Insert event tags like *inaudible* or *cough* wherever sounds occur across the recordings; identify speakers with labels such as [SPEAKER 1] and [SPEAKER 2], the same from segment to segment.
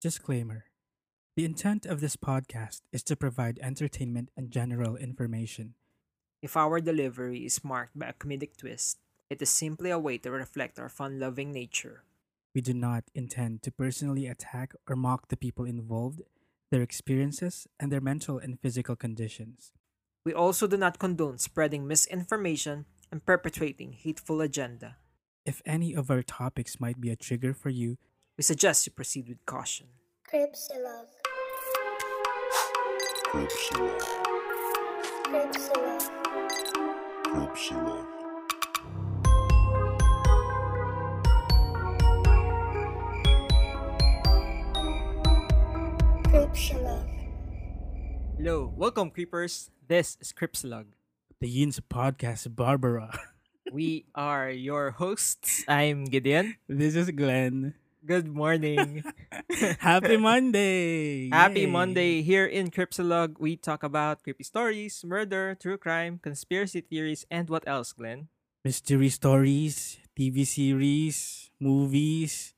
[SPEAKER 1] Disclaimer The intent of this podcast is to provide entertainment and general information.
[SPEAKER 2] If our delivery is marked by a comedic twist, it is simply a way to reflect our fun loving nature.
[SPEAKER 1] We do not intend to personally attack or mock the people involved, their experiences, and their mental and physical conditions.
[SPEAKER 2] We also do not condone spreading misinformation and perpetrating hateful agenda.
[SPEAKER 1] If any of our topics might be a trigger for you,
[SPEAKER 2] We suggest you proceed with caution.
[SPEAKER 3] Cripsilog.
[SPEAKER 4] Cripsilog.
[SPEAKER 3] Cripsilog.
[SPEAKER 4] Cripsilog.
[SPEAKER 3] Cripsilog.
[SPEAKER 2] Hello, welcome creepers. This is Cripslug.
[SPEAKER 1] the Yins Podcast Barbara.
[SPEAKER 2] We are your hosts. I'm Gideon.
[SPEAKER 1] this is Glenn.
[SPEAKER 2] Good morning. *laughs*
[SPEAKER 1] Happy Monday!
[SPEAKER 2] Happy
[SPEAKER 1] Yay!
[SPEAKER 2] Monday. Here in Cripsilog, we talk about creepy stories, murder, true crime, conspiracy theories, and what else, Glenn?
[SPEAKER 1] Mystery stories, TV series, movies,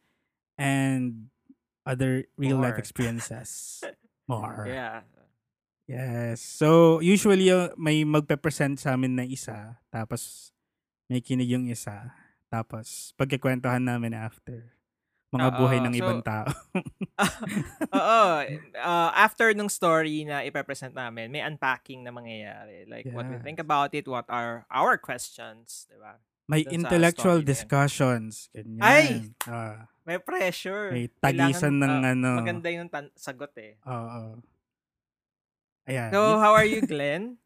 [SPEAKER 1] and other real life experiences. *laughs* More.
[SPEAKER 2] Yeah.
[SPEAKER 1] Yes. So, usually, uh, may magpe-present sa amin na isa, tapos may kinig yung isa, tapos pagkikwentuhan namin after. Mga
[SPEAKER 2] Oo,
[SPEAKER 1] buhay ng
[SPEAKER 2] so-
[SPEAKER 1] ibang tao. *laughs*
[SPEAKER 2] Oo. Uh, after nung story na ipapresent namin, may unpacking na mangyayari. Like, what we
[SPEAKER 1] Yes.
[SPEAKER 2] think about it, what are our questions, di ba?
[SPEAKER 1] may
[SPEAKER 2] dun
[SPEAKER 1] intellectual discussions. Ganyan.
[SPEAKER 2] Ay!
[SPEAKER 1] Ah,
[SPEAKER 2] May pressure.
[SPEAKER 1] may tagisan ng
[SPEAKER 2] ah,
[SPEAKER 1] ano.
[SPEAKER 2] Maganda yung tan- sagot eh.
[SPEAKER 1] Oo. Ayan.
[SPEAKER 2] So, how are you, *laughs* Glenn?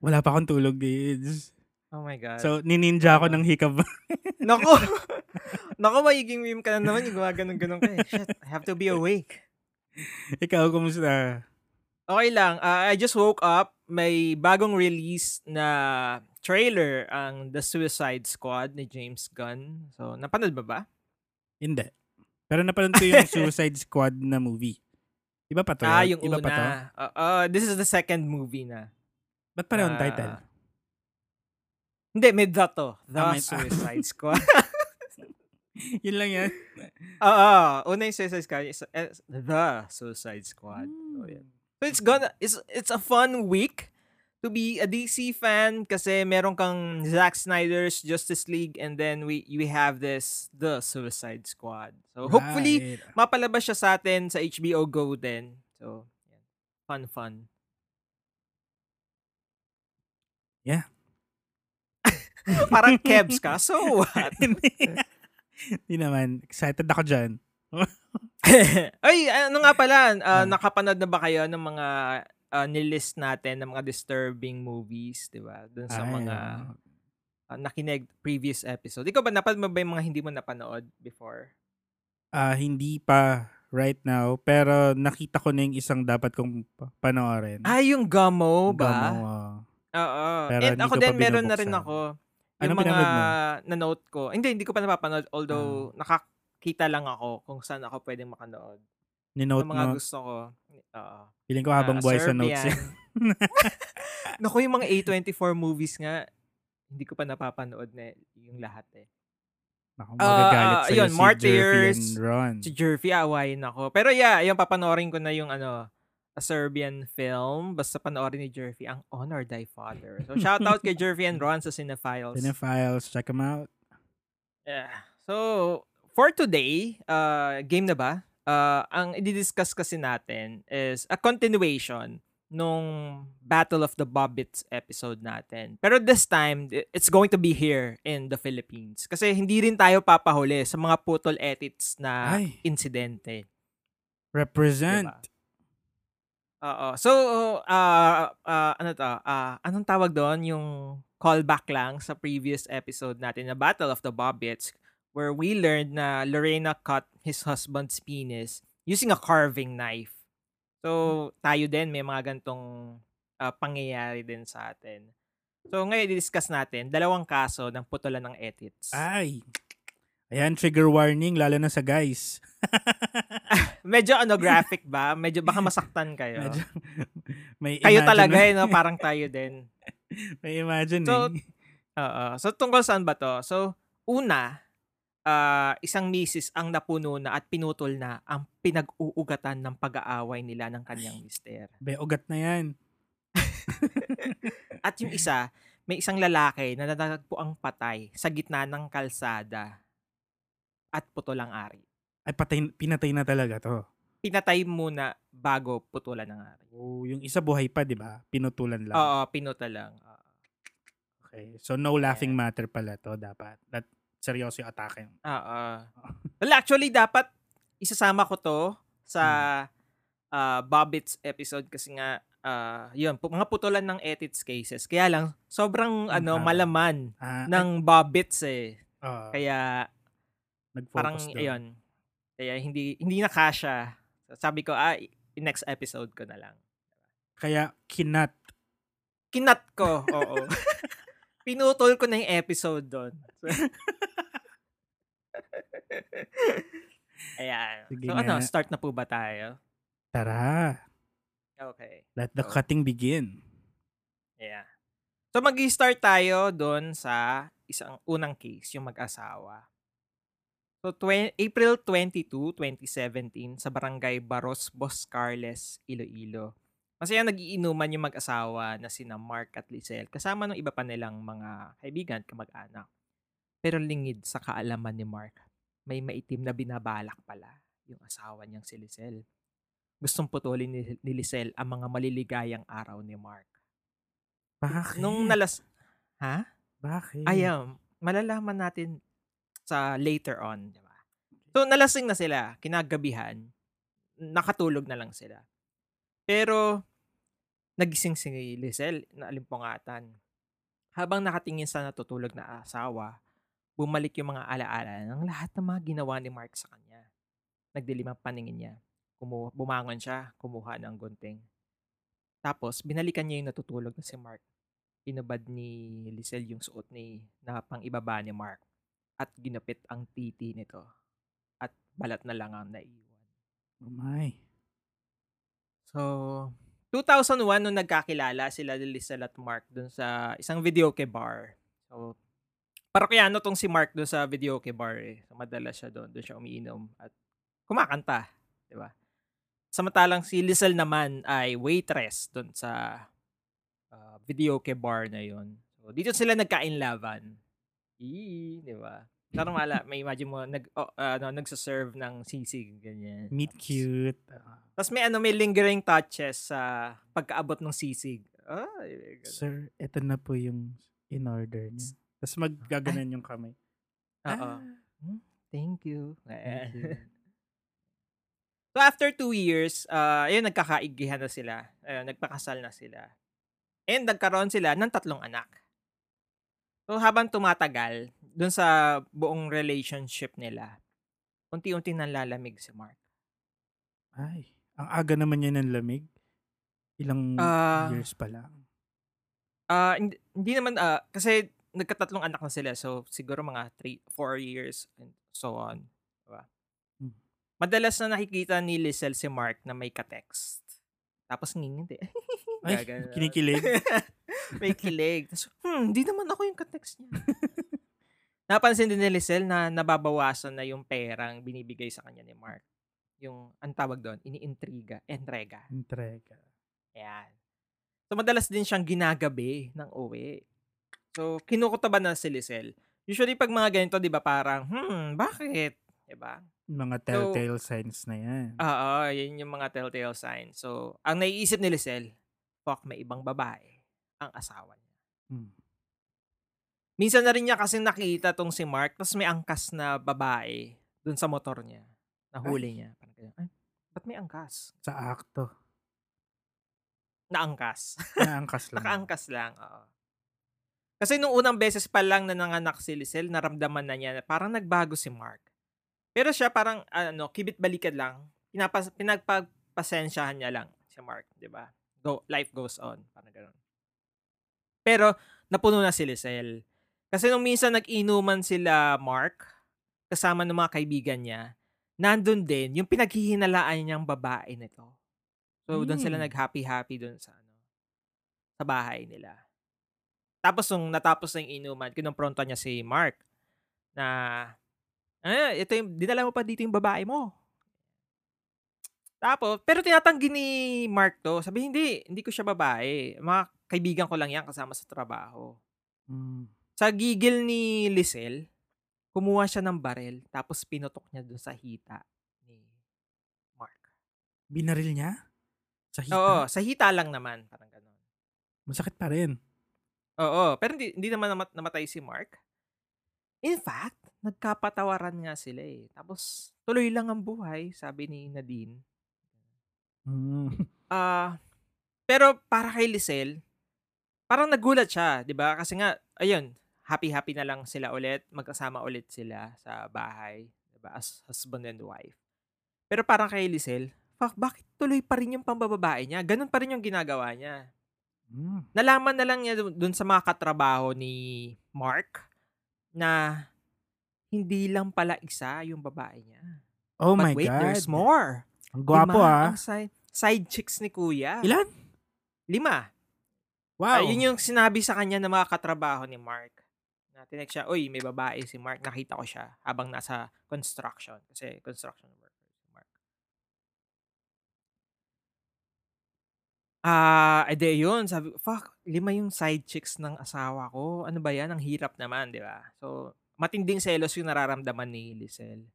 [SPEAKER 1] Wala pa akong tulog, dudes.
[SPEAKER 2] Oh my God.
[SPEAKER 1] So, nininja ako
[SPEAKER 2] Oo.
[SPEAKER 1] ng hikab.
[SPEAKER 2] Naku! *laughs* *laughs* Naku, magiging meme ka na naman. Yung gumaganon-ganon ka eh. Shit, I have to be awake.
[SPEAKER 1] Ikaw, kumusta?
[SPEAKER 2] Okay lang. Uh, I just woke up. May bagong release na trailer ang The Suicide Squad ni James Gunn. So, napanood ba ba?
[SPEAKER 1] Hindi. Pero napanood ko yung *laughs* Suicide Squad na movie. Iba pa to?
[SPEAKER 2] ah,
[SPEAKER 1] yun?
[SPEAKER 2] yung
[SPEAKER 1] Iba pa to?
[SPEAKER 2] una. Uh, uh, this is the second movie na.
[SPEAKER 1] Ba't parehong
[SPEAKER 2] Ah.
[SPEAKER 1] title?
[SPEAKER 2] Hindi, may the to. The
[SPEAKER 1] Ah, may-
[SPEAKER 2] Suicide *laughs* Squad. *laughs*
[SPEAKER 1] Yun lang yan.
[SPEAKER 2] Oo. una yung Suicide Squad. is- is The Suicide Squad. So, yan. So it's gonna it's it's a fun week to be a DC fan kasi meron kang Zack Snyder's Justice League and then we we have this The Suicide Squad. So hopefully
[SPEAKER 1] Right.
[SPEAKER 2] mapalabas siya sa atin sa HBO Go din. So yan. fun fun.
[SPEAKER 1] Yeah. *laughs*
[SPEAKER 2] Parang Kebs ka. *laughs* So what?
[SPEAKER 1] Hindi. Naman. Excited ako dyan. *laughs*
[SPEAKER 2] Ay, ano nga pala,
[SPEAKER 1] Ah.
[SPEAKER 2] ah, nakapanood na ba kayo ng mga ah, nilist natin ng mga disturbing movies, 'di ba? Doon sa
[SPEAKER 1] Ay,
[SPEAKER 2] mga ah, nakinig previous episode. Ikaw ba napanood mo ba yung mga hindi mo napanood before?
[SPEAKER 1] Ah, hindi pa right now. Pero nakita ko na yung isang dapat kong pa- panoorin.
[SPEAKER 2] Ah, yung Gummo ba?
[SPEAKER 1] Gamo, ah.
[SPEAKER 2] Oo.
[SPEAKER 1] Pero
[SPEAKER 2] And ako
[SPEAKER 1] ko
[SPEAKER 2] din meron na rin ako. Yung
[SPEAKER 1] Anong
[SPEAKER 2] mga
[SPEAKER 1] pinanood mo?
[SPEAKER 2] na-note ko. Hindi, hindi ko pa napapanood. Although,
[SPEAKER 1] Ah.
[SPEAKER 2] nakakita lang ako kung saan ako pwedeng makanood.
[SPEAKER 1] Ninote
[SPEAKER 2] Yung mga
[SPEAKER 1] mo.
[SPEAKER 2] gusto ko. Oo.
[SPEAKER 1] Feeling ko habang
[SPEAKER 2] Ah,
[SPEAKER 1] buhay sa notes
[SPEAKER 2] Serbian.
[SPEAKER 1] yan. *laughs*
[SPEAKER 2] Naku, yung mga A24 movies nga, hindi ko pa napapanood na yung lahat eh.
[SPEAKER 1] Naku,
[SPEAKER 2] Ah,
[SPEAKER 1] magagalit
[SPEAKER 2] ah,
[SPEAKER 1] sa'yo
[SPEAKER 2] yun,
[SPEAKER 1] si
[SPEAKER 2] Martyrs,
[SPEAKER 1] Jervy and Ron.
[SPEAKER 2] Si Jervy, awayin ako. Pero yeah, yung papanoorin ko na yung ano, a Serbian film. Basta panoorin ni Jervy, ang On or Die Father. So, shout out kay Jervy and Ron sa Cinephiles.
[SPEAKER 1] Cinephiles, check them out.
[SPEAKER 2] Yeah. So, for today, uh, game na ba? Uh, ang i-discuss kasi natin is a continuation nung Battle of the Bobbits episode natin. Pero this time, it's going to be here in the Philippines. Kasi hindi rin tayo papahuli sa mga putol edits na
[SPEAKER 1] Ay.
[SPEAKER 2] insidente.
[SPEAKER 1] Represent.
[SPEAKER 2] Diba? Oo. So, uh, uh, ano to? Uh, anong tawag doon? Yung callback lang sa previous episode natin na Battle of the Bobbits where we learned na Lorena cut his husband's penis using a carving knife. So, tayo din may mga gantong uh, pangyayari din sa atin. So, ngayon i-discuss natin dalawang kaso ng putulan ng edits.
[SPEAKER 1] Ay. Ayan, trigger warning, lalo na sa guys.
[SPEAKER 2] Medyo ano graphic ba? Medyo baka masaktan kayo.
[SPEAKER 1] Medyo, *laughs* may
[SPEAKER 2] kayo talaga eh, no? parang tayo din. *laughs*
[SPEAKER 1] May imagine
[SPEAKER 2] So,
[SPEAKER 1] eh.
[SPEAKER 2] Oo. So, tungkol saan ba to? So, una, ah, isang misis ang napuno na at pinutol na ang pinag-uugatan ng pag-aaway nila ng kanyang mister.
[SPEAKER 1] Be, ugat na yan. *laughs*
[SPEAKER 2] At yung isa, may isang lalaki na natagpo ang patay sa gitna ng kalsada at putol ang ari.
[SPEAKER 1] Ay, patay, pinatay na talaga to.
[SPEAKER 2] Pinatay muna bago putulan ng ari.
[SPEAKER 1] Oh, yung isa buhay pa, di ba? Pinutulan lang.
[SPEAKER 2] Oo, pinutol lang. Oo.
[SPEAKER 1] Okay. So, no laughing matter pala to dapat. That, seryoso yung atake.
[SPEAKER 2] Oo. *laughs* Well, actually, dapat isasama ko to sa uh, Bobbits episode kasi nga, ah, yun, mga putulan ng edits cases. Kaya lang, sobrang
[SPEAKER 1] Ang
[SPEAKER 2] ano malaman
[SPEAKER 1] Ah,
[SPEAKER 2] ng Bobbits eh.
[SPEAKER 1] ah,
[SPEAKER 2] Kaya, parang,
[SPEAKER 1] doon.
[SPEAKER 2] ayun, kaya hindi, hindi na kasha. Sabi ko, ah, next episode ko na lang.
[SPEAKER 1] Kaya, kinat.
[SPEAKER 2] Kinat ko, oo. *laughs* Pinutol ko na yung episode doon. *laughs* Ayan.
[SPEAKER 1] Sige
[SPEAKER 2] so ano,
[SPEAKER 1] nga.
[SPEAKER 2] start na po ba tayo?
[SPEAKER 1] Tara,
[SPEAKER 2] Okay.
[SPEAKER 1] let the
[SPEAKER 2] So-
[SPEAKER 1] cutting begin.
[SPEAKER 2] Yeah. So mag-start tayo doon sa isang unang case, yung mag-asawa. So twen- April 22, 2017 sa barangay Baros, Boscarles, Iloilo. Masaya nagiinuman yung mag-asawa na sina Mark at Lizelle kasama ng iba pa nilang mga kaibigan, kamag-anak. Pero lingid sa kaalaman ni Mark, may maitim na binabalak pala yung asawa niyang si Lizelle. Gustong putulin ni, ni Lizelle ang mga maliligayang araw ni Mark.
[SPEAKER 1] Bakit?
[SPEAKER 2] Nung nalas... Ha?
[SPEAKER 1] Bakit?
[SPEAKER 2] Ayun, malalaman natin sa later on, di ba? So, nalasing na sila, kinagabihan, nakatulog na lang sila. Pero, nagising si Lizelle, na alimpungatan. Habang nakatingin sa natutulog na asawa, bumalik yung mga alaala ng lahat ng mga ginawa ni Mark sa kanya. Nagdilim ang paningin niya. Kumu- bumangon siya, kumuha ng gunting. Tapos, binalikan niya yung natutulog na si Mark pinabad ni Lizelle yung suot ni na pang ibaba ni Mark at ginapit ang titi nito at balat na lang ang naiwan.
[SPEAKER 1] Oh my.
[SPEAKER 2] So, 2001 nung nagkakilala sila ni Lizelle at Mark dun sa isang video bar. So, parokyano tong si Mark dun sa video bar eh. So, madalas siya doon, doon siya umiinom at kumakanta, di ba? Samantalang si Lizelle naman ay waitress doon sa uh, video bar na yon. So, dito sila nagkain-laban. Eee, di ba? Normal, may imagine mo, nag, oh, ano, nagsaserve ng sisig, ganyan.
[SPEAKER 1] Meet cute.
[SPEAKER 2] Tapos may ano, may lingering touches sa pagkaabot ng sisig. Ganun.
[SPEAKER 1] sir, ito na po yung in order niya. Tapos maggaganan yung kamay.
[SPEAKER 2] Oo.
[SPEAKER 1] Ah,
[SPEAKER 2] Hmm, Thank you.
[SPEAKER 1] thank you. *laughs*
[SPEAKER 2] so after two years, uh, ayun, nagkakaigihan na sila. Ayun, nagpakasal na sila. And nagkaroon sila ng tatlong anak. So habang tumatagal, dun sa buong relationship nila, unti-unti nalalamig si Mark.
[SPEAKER 1] Ay, ang aga naman niya ng lamig. Ilang
[SPEAKER 2] Ah.
[SPEAKER 1] years pa lang.
[SPEAKER 2] Ah, hindi, hindi naman ah kasi nagkatatlong anak na sila so siguro mga 3 4 years and so on, diba?
[SPEAKER 1] Hmm.
[SPEAKER 2] Madalas na nakikita ni Lizelle si Mark na may ka-text. Tapos ngingiti. *laughs*
[SPEAKER 1] Ay, kinikilig. *laughs*
[SPEAKER 2] may *laughs* kilig. Tapos, hmm, hindi naman ako yung ka-text niya. Napansin din ni Lizelle na nababawasan na yung perang binibigay sa kanya ni Mark. Yung, ang tawag doon, iniintriga, entrega.
[SPEAKER 1] Entrega.
[SPEAKER 2] Ayan. So, madalas din siyang ginagabi ng uwi. So, kinukutaban na si Lizelle. Usually, pag mga ganito, di ba, parang, hmm, bakit? Di ba?
[SPEAKER 1] Mga telltale signs na yan.
[SPEAKER 2] Oo, yun yung mga telltale signs. So, ang naiisip ni Lizelle, fuck, may ibang babae ang asawa niya.
[SPEAKER 1] Hmm.
[SPEAKER 2] Minsan na rin niya kasi nakita tong si Mark, tapos may angkas na babae dun sa motor niya. Nahuli niya. Parang ganyan, ay, ba't may angkas?
[SPEAKER 1] Sa akto.
[SPEAKER 2] Naangkas. *laughs*
[SPEAKER 1] Naangkas lang.
[SPEAKER 2] Nakaangkas lang, oo. Kasi nung unang beses pa lang na nanganak si Lizelle, naramdaman na niya na parang nagbago si Mark. Pero siya parang, ano, kibit balikad lang. Pinapas, pinagpapasensyahan niya lang si Mark, di ba? Go, life goes on. Parang ganun. Pero, napuno na si Lizelle. Kasi nung minsan nag-inuman sila Mark, kasama ng mga kaibigan niya, nandun din yung pinaghihinalaan niyang babae nito. So, doon sila
[SPEAKER 1] Hmm.
[SPEAKER 2] nag-happy-happy doon sa ano, sa bahay nila. Tapos nung natapos na yung inuman, kinompronta niya si Mark na ano, ito yung, dinala mo pa dito yung babae mo. Tapos, pero tinatanggi ni Mark to. Sabi, hindi, hindi ko siya babae. Mga kaibigan ko lang yan kasama sa trabaho.
[SPEAKER 1] Mm.
[SPEAKER 2] Sa gigil ni Lisel, kumuha siya ng barel, tapos pinutok niya dun sa hita ni Mark.
[SPEAKER 1] Binaril niya? Sa hita?
[SPEAKER 2] Oo, sa hita lang naman. Parang ganun.
[SPEAKER 1] Masakit pa rin.
[SPEAKER 2] Oo, pero hindi, hindi naman namat- namatay si Mark. In fact, nagkapatawaran nga sila eh. Tapos, tuloy lang ang buhay, sabi ni Nadine.
[SPEAKER 1] Mm. *laughs*
[SPEAKER 2] Ah, pero para kay Lisel, parang nagulat siya, 'di ba? Kasi nga, ayun, happy-happy na lang sila ulit, magkasama ulit sila sa bahay, 'di ba? As husband and wife. Pero parang kay Lisel, fuck, bakit tuloy pa rin yung pambababae niya? Ganun pa rin yung ginagawa niya.
[SPEAKER 1] Mm.
[SPEAKER 2] Nalaman na lang niya dun- sa mga katrabaho ni Mark na hindi lang pala isa yung babae niya.
[SPEAKER 1] Oh
[SPEAKER 2] But
[SPEAKER 1] my
[SPEAKER 2] wait,
[SPEAKER 1] God.
[SPEAKER 2] there's more.
[SPEAKER 1] Ang gwapo
[SPEAKER 2] Lima
[SPEAKER 1] ah.
[SPEAKER 2] ang side, side chicks ni Kuya.
[SPEAKER 1] Ilan?
[SPEAKER 2] Lima.
[SPEAKER 1] Wow.
[SPEAKER 2] Ah, yun yung sinabi sa kanya ng mga katrabaho ni Mark. Na tinext siya, uy, may babae si Mark. Nakita ko siya habang nasa construction. Kasi construction worker si Mark. Ah, edi yun. Sabi ko, fuck, lima yung side chicks ng asawa ko. Ano ba yan? Ang hirap naman, di ba? So, matinding selos yung nararamdaman ni Lisel.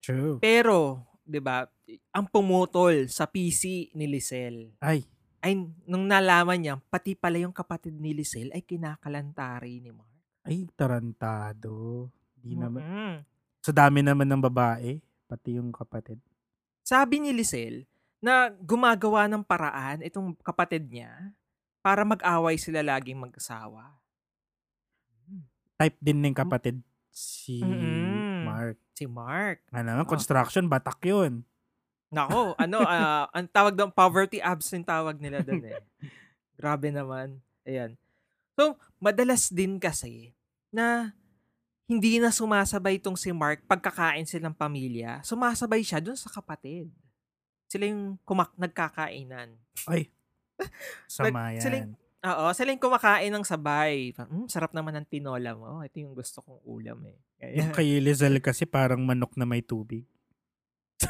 [SPEAKER 1] True.
[SPEAKER 2] Pero, 'di ba, ang pumutol sa PC ni Lisel
[SPEAKER 1] Ay.
[SPEAKER 2] Ay nung nalaman niya pati pala yung kapatid ni Lisel ay kinakalantari ni Mark.
[SPEAKER 1] Ay, tarantado. Di naman.
[SPEAKER 2] Mm-mm.
[SPEAKER 1] Sa dami naman ng babae, pati yung kapatid.
[SPEAKER 2] Sabi ni Lisel na gumagawa ng paraan itong kapatid niya para mag-away sila laging mag-asawa.
[SPEAKER 1] Type din ng kapatid si
[SPEAKER 2] Mm-mm.
[SPEAKER 1] Mark.
[SPEAKER 2] Si Mark.
[SPEAKER 1] Ano naman,
[SPEAKER 2] Oh.
[SPEAKER 1] construction, batak yun.
[SPEAKER 2] Nako, ano, *laughs* ah, ang tawag doon, poverty absent tawag nila doon eh. Grabe naman. Ayan. So, madalas din kasi na hindi na sumasabay itong si Mark pagkakain silang pamilya. Sumasabay siya doon sa kapatid. Sila yung kumak nagkakainan.
[SPEAKER 1] Ay. *laughs* Sama
[SPEAKER 2] Nag- sila
[SPEAKER 1] yan.
[SPEAKER 2] Oo, sila yung kumakain ng sabay. "Hmm, sarap naman ng tinola mo. Ito yung gusto kong ulam eh.
[SPEAKER 1] Yung kay Lizelle kasi parang manok na may tubig.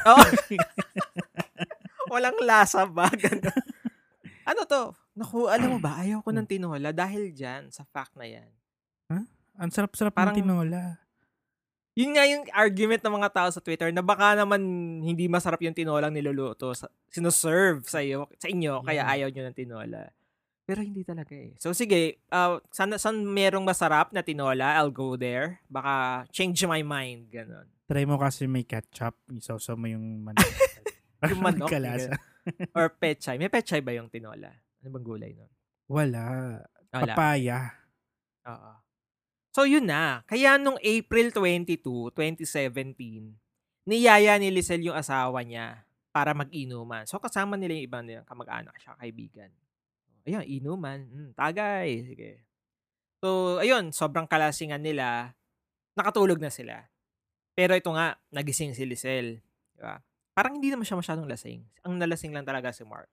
[SPEAKER 2] Oo. *laughs* Walang lasa ba? Ganun. ano to? Naku, alam mo ba, ayaw ko ng tinola dahil dyan, sa fact na yan.
[SPEAKER 1] Ang sarap-sarap
[SPEAKER 2] Parang-
[SPEAKER 1] ng tinola.
[SPEAKER 2] Yun nga yung argument ng mga tao sa Twitter na baka naman hindi masarap yung tinolang niluluto, sa, sinuserve sa iyo, sa inyo, kaya
[SPEAKER 1] Yeah.
[SPEAKER 2] ayaw nyo ng tinola. Pero hindi talaga eh. So sige, uh, saan, saan merong masarap na tinola, I'll go there. Baka change my mind, ganun.
[SPEAKER 1] Try mo kasi may ketchup, isawsaw mo yung manok. *laughs*
[SPEAKER 2] Yung manok,
[SPEAKER 1] Kalasa.
[SPEAKER 2] Or pechay. May pechay ba yung tinola? Ano bang gulay nun?
[SPEAKER 1] Wala.
[SPEAKER 2] Wala.
[SPEAKER 1] Papaya.
[SPEAKER 2] Oo. So, yun na. Kaya nung April 22, 2017, niyaya ni Lisel yung asawa niya para mag-inuman. So, kasama nila yung ibang nilang kamag-anak siya, kaibigan. Ayun, inuman. Mm, tagay. Sige. So, ayun, sobrang kalasingan nila. Nakatulog na sila. Pero ito nga, nagising si Lisel. Di ba? Parang hindi naman siya masyadong lasing. Ang nalasing lang talaga si Mark.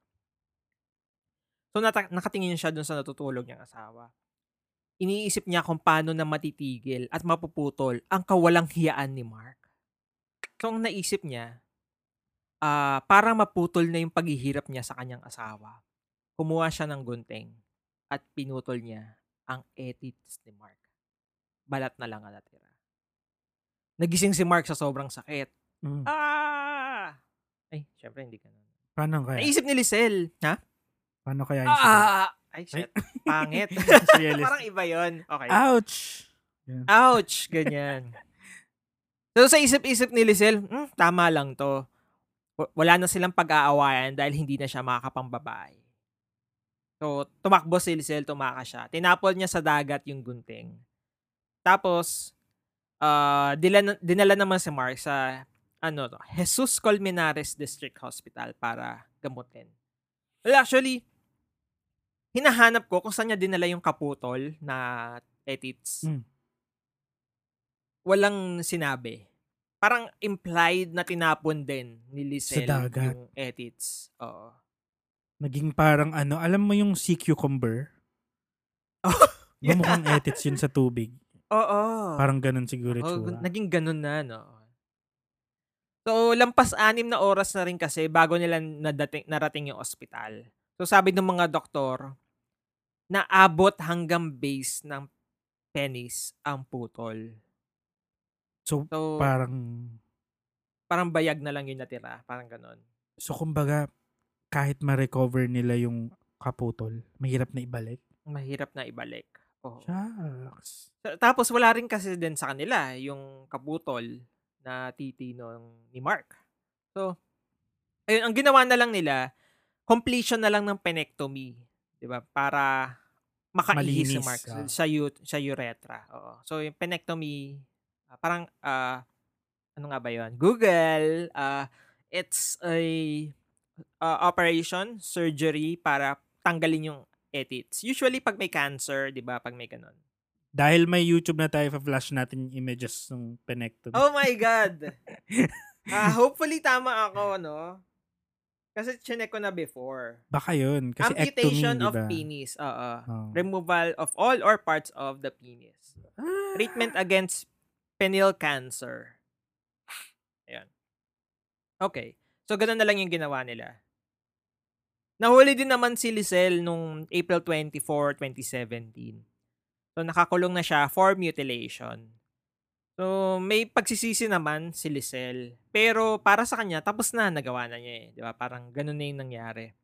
[SPEAKER 2] So, nata- nakatingin siya dun sa natutulog niyang asawa iniisip niya kung paano na matitigil at mapuputol ang kawalang hiyaan ni Mark. So, ang naisip niya, ah para maputol na yung paghihirap niya sa kanyang asawa, kumuha siya ng gunting at pinutol niya ang ethics ni Mark. Balat na lang ang natira. Nagising si Mark sa sobrang sakit.
[SPEAKER 1] Mm.
[SPEAKER 2] Ah! Ay, syempre hindi ganun.
[SPEAKER 1] Paano kaya?
[SPEAKER 2] Naisip ni Lisel. Ha?
[SPEAKER 1] Paano kaya yung
[SPEAKER 2] Ah! Ay, shit. *laughs* Pangit. Parang iba yon. Okay.
[SPEAKER 1] Ouch!
[SPEAKER 2] Ouch! Ganyan. *laughs* so, sa isip-isip ni Lisel, hmm, tama lang to. W- Wala na silang pag-aawayan dahil hindi na siya makakapambabae. So, tumakbo si Lisel, tumaka siya. Tinapol niya sa dagat yung gunting. Tapos, ah dila, dinala naman si Mark sa ano to, Jesus Colmenares District Hospital para gamutin. Well, actually, hinahanap ko kung saan niya dinala yung kaputol na etits.
[SPEAKER 1] Mm.
[SPEAKER 2] Walang sinabi. Parang implied na tinapon din ni Lisel yung etits. Oo.
[SPEAKER 1] Naging parang ano, alam mo yung sea cucumber? *laughs*
[SPEAKER 2] Yeah.
[SPEAKER 1] Gumukhang edits yun sa tubig.
[SPEAKER 2] Oo.
[SPEAKER 1] Parang ganun siguro
[SPEAKER 2] Oo, naging ganun na, no? So, lampas anim na oras na rin kasi bago nila nadating, narating yung ospital. So, sabi ng mga doktor, naabot hanggang base ng penis ang putol.
[SPEAKER 1] So,
[SPEAKER 2] So,
[SPEAKER 1] parang,
[SPEAKER 2] parang bayag na lang yung natira. Parang ganon.
[SPEAKER 1] so kumbaga, kahit ma-recover nila yung kaputol, mahirap na ibalik.
[SPEAKER 2] Mahirap na ibalik. Oo.
[SPEAKER 1] Shucks.
[SPEAKER 2] Tapos wala rin kasi din sa kanila yung kaputol na titi nung ni Mark. So, ayun, ang ginawa na lang nila, completion na lang ng penectomy. 'di ba Para makaihi si Mark
[SPEAKER 1] ah.
[SPEAKER 2] sa, u- sa urethra. Oo. So, yung penectomy, ah, parang, ah, ano nga ba yun? Google, ah, it's a ah, operation, surgery para tanggalin yung ethics. Usually, pag may cancer, di ba? Pag may ganun.
[SPEAKER 1] Dahil may YouTube na tayo, flash natin yung images ng penectomy.
[SPEAKER 2] Oh my God! *laughs* Ah, hopefully tama ako, no? Kasi chinek ko na before.
[SPEAKER 1] Baka yun. Kasi
[SPEAKER 2] Amputation
[SPEAKER 1] ectomy,
[SPEAKER 2] of
[SPEAKER 1] diba?
[SPEAKER 2] penis. Oo.
[SPEAKER 1] Oh.
[SPEAKER 2] Removal of all or parts of the penis.
[SPEAKER 1] Ah.
[SPEAKER 2] Treatment against penile cancer. Ayan. Okay. So, ganun na lang yung ginawa nila. Nahuli din naman si Lizelle nung April 24, 2017. So, nakakulong na siya for mutilation. So, may pagsisisi naman si Lizelle. Pero para sa kanya, tapos na, nagawa na niya eh. Di ba? Parang ganun na yung nangyari.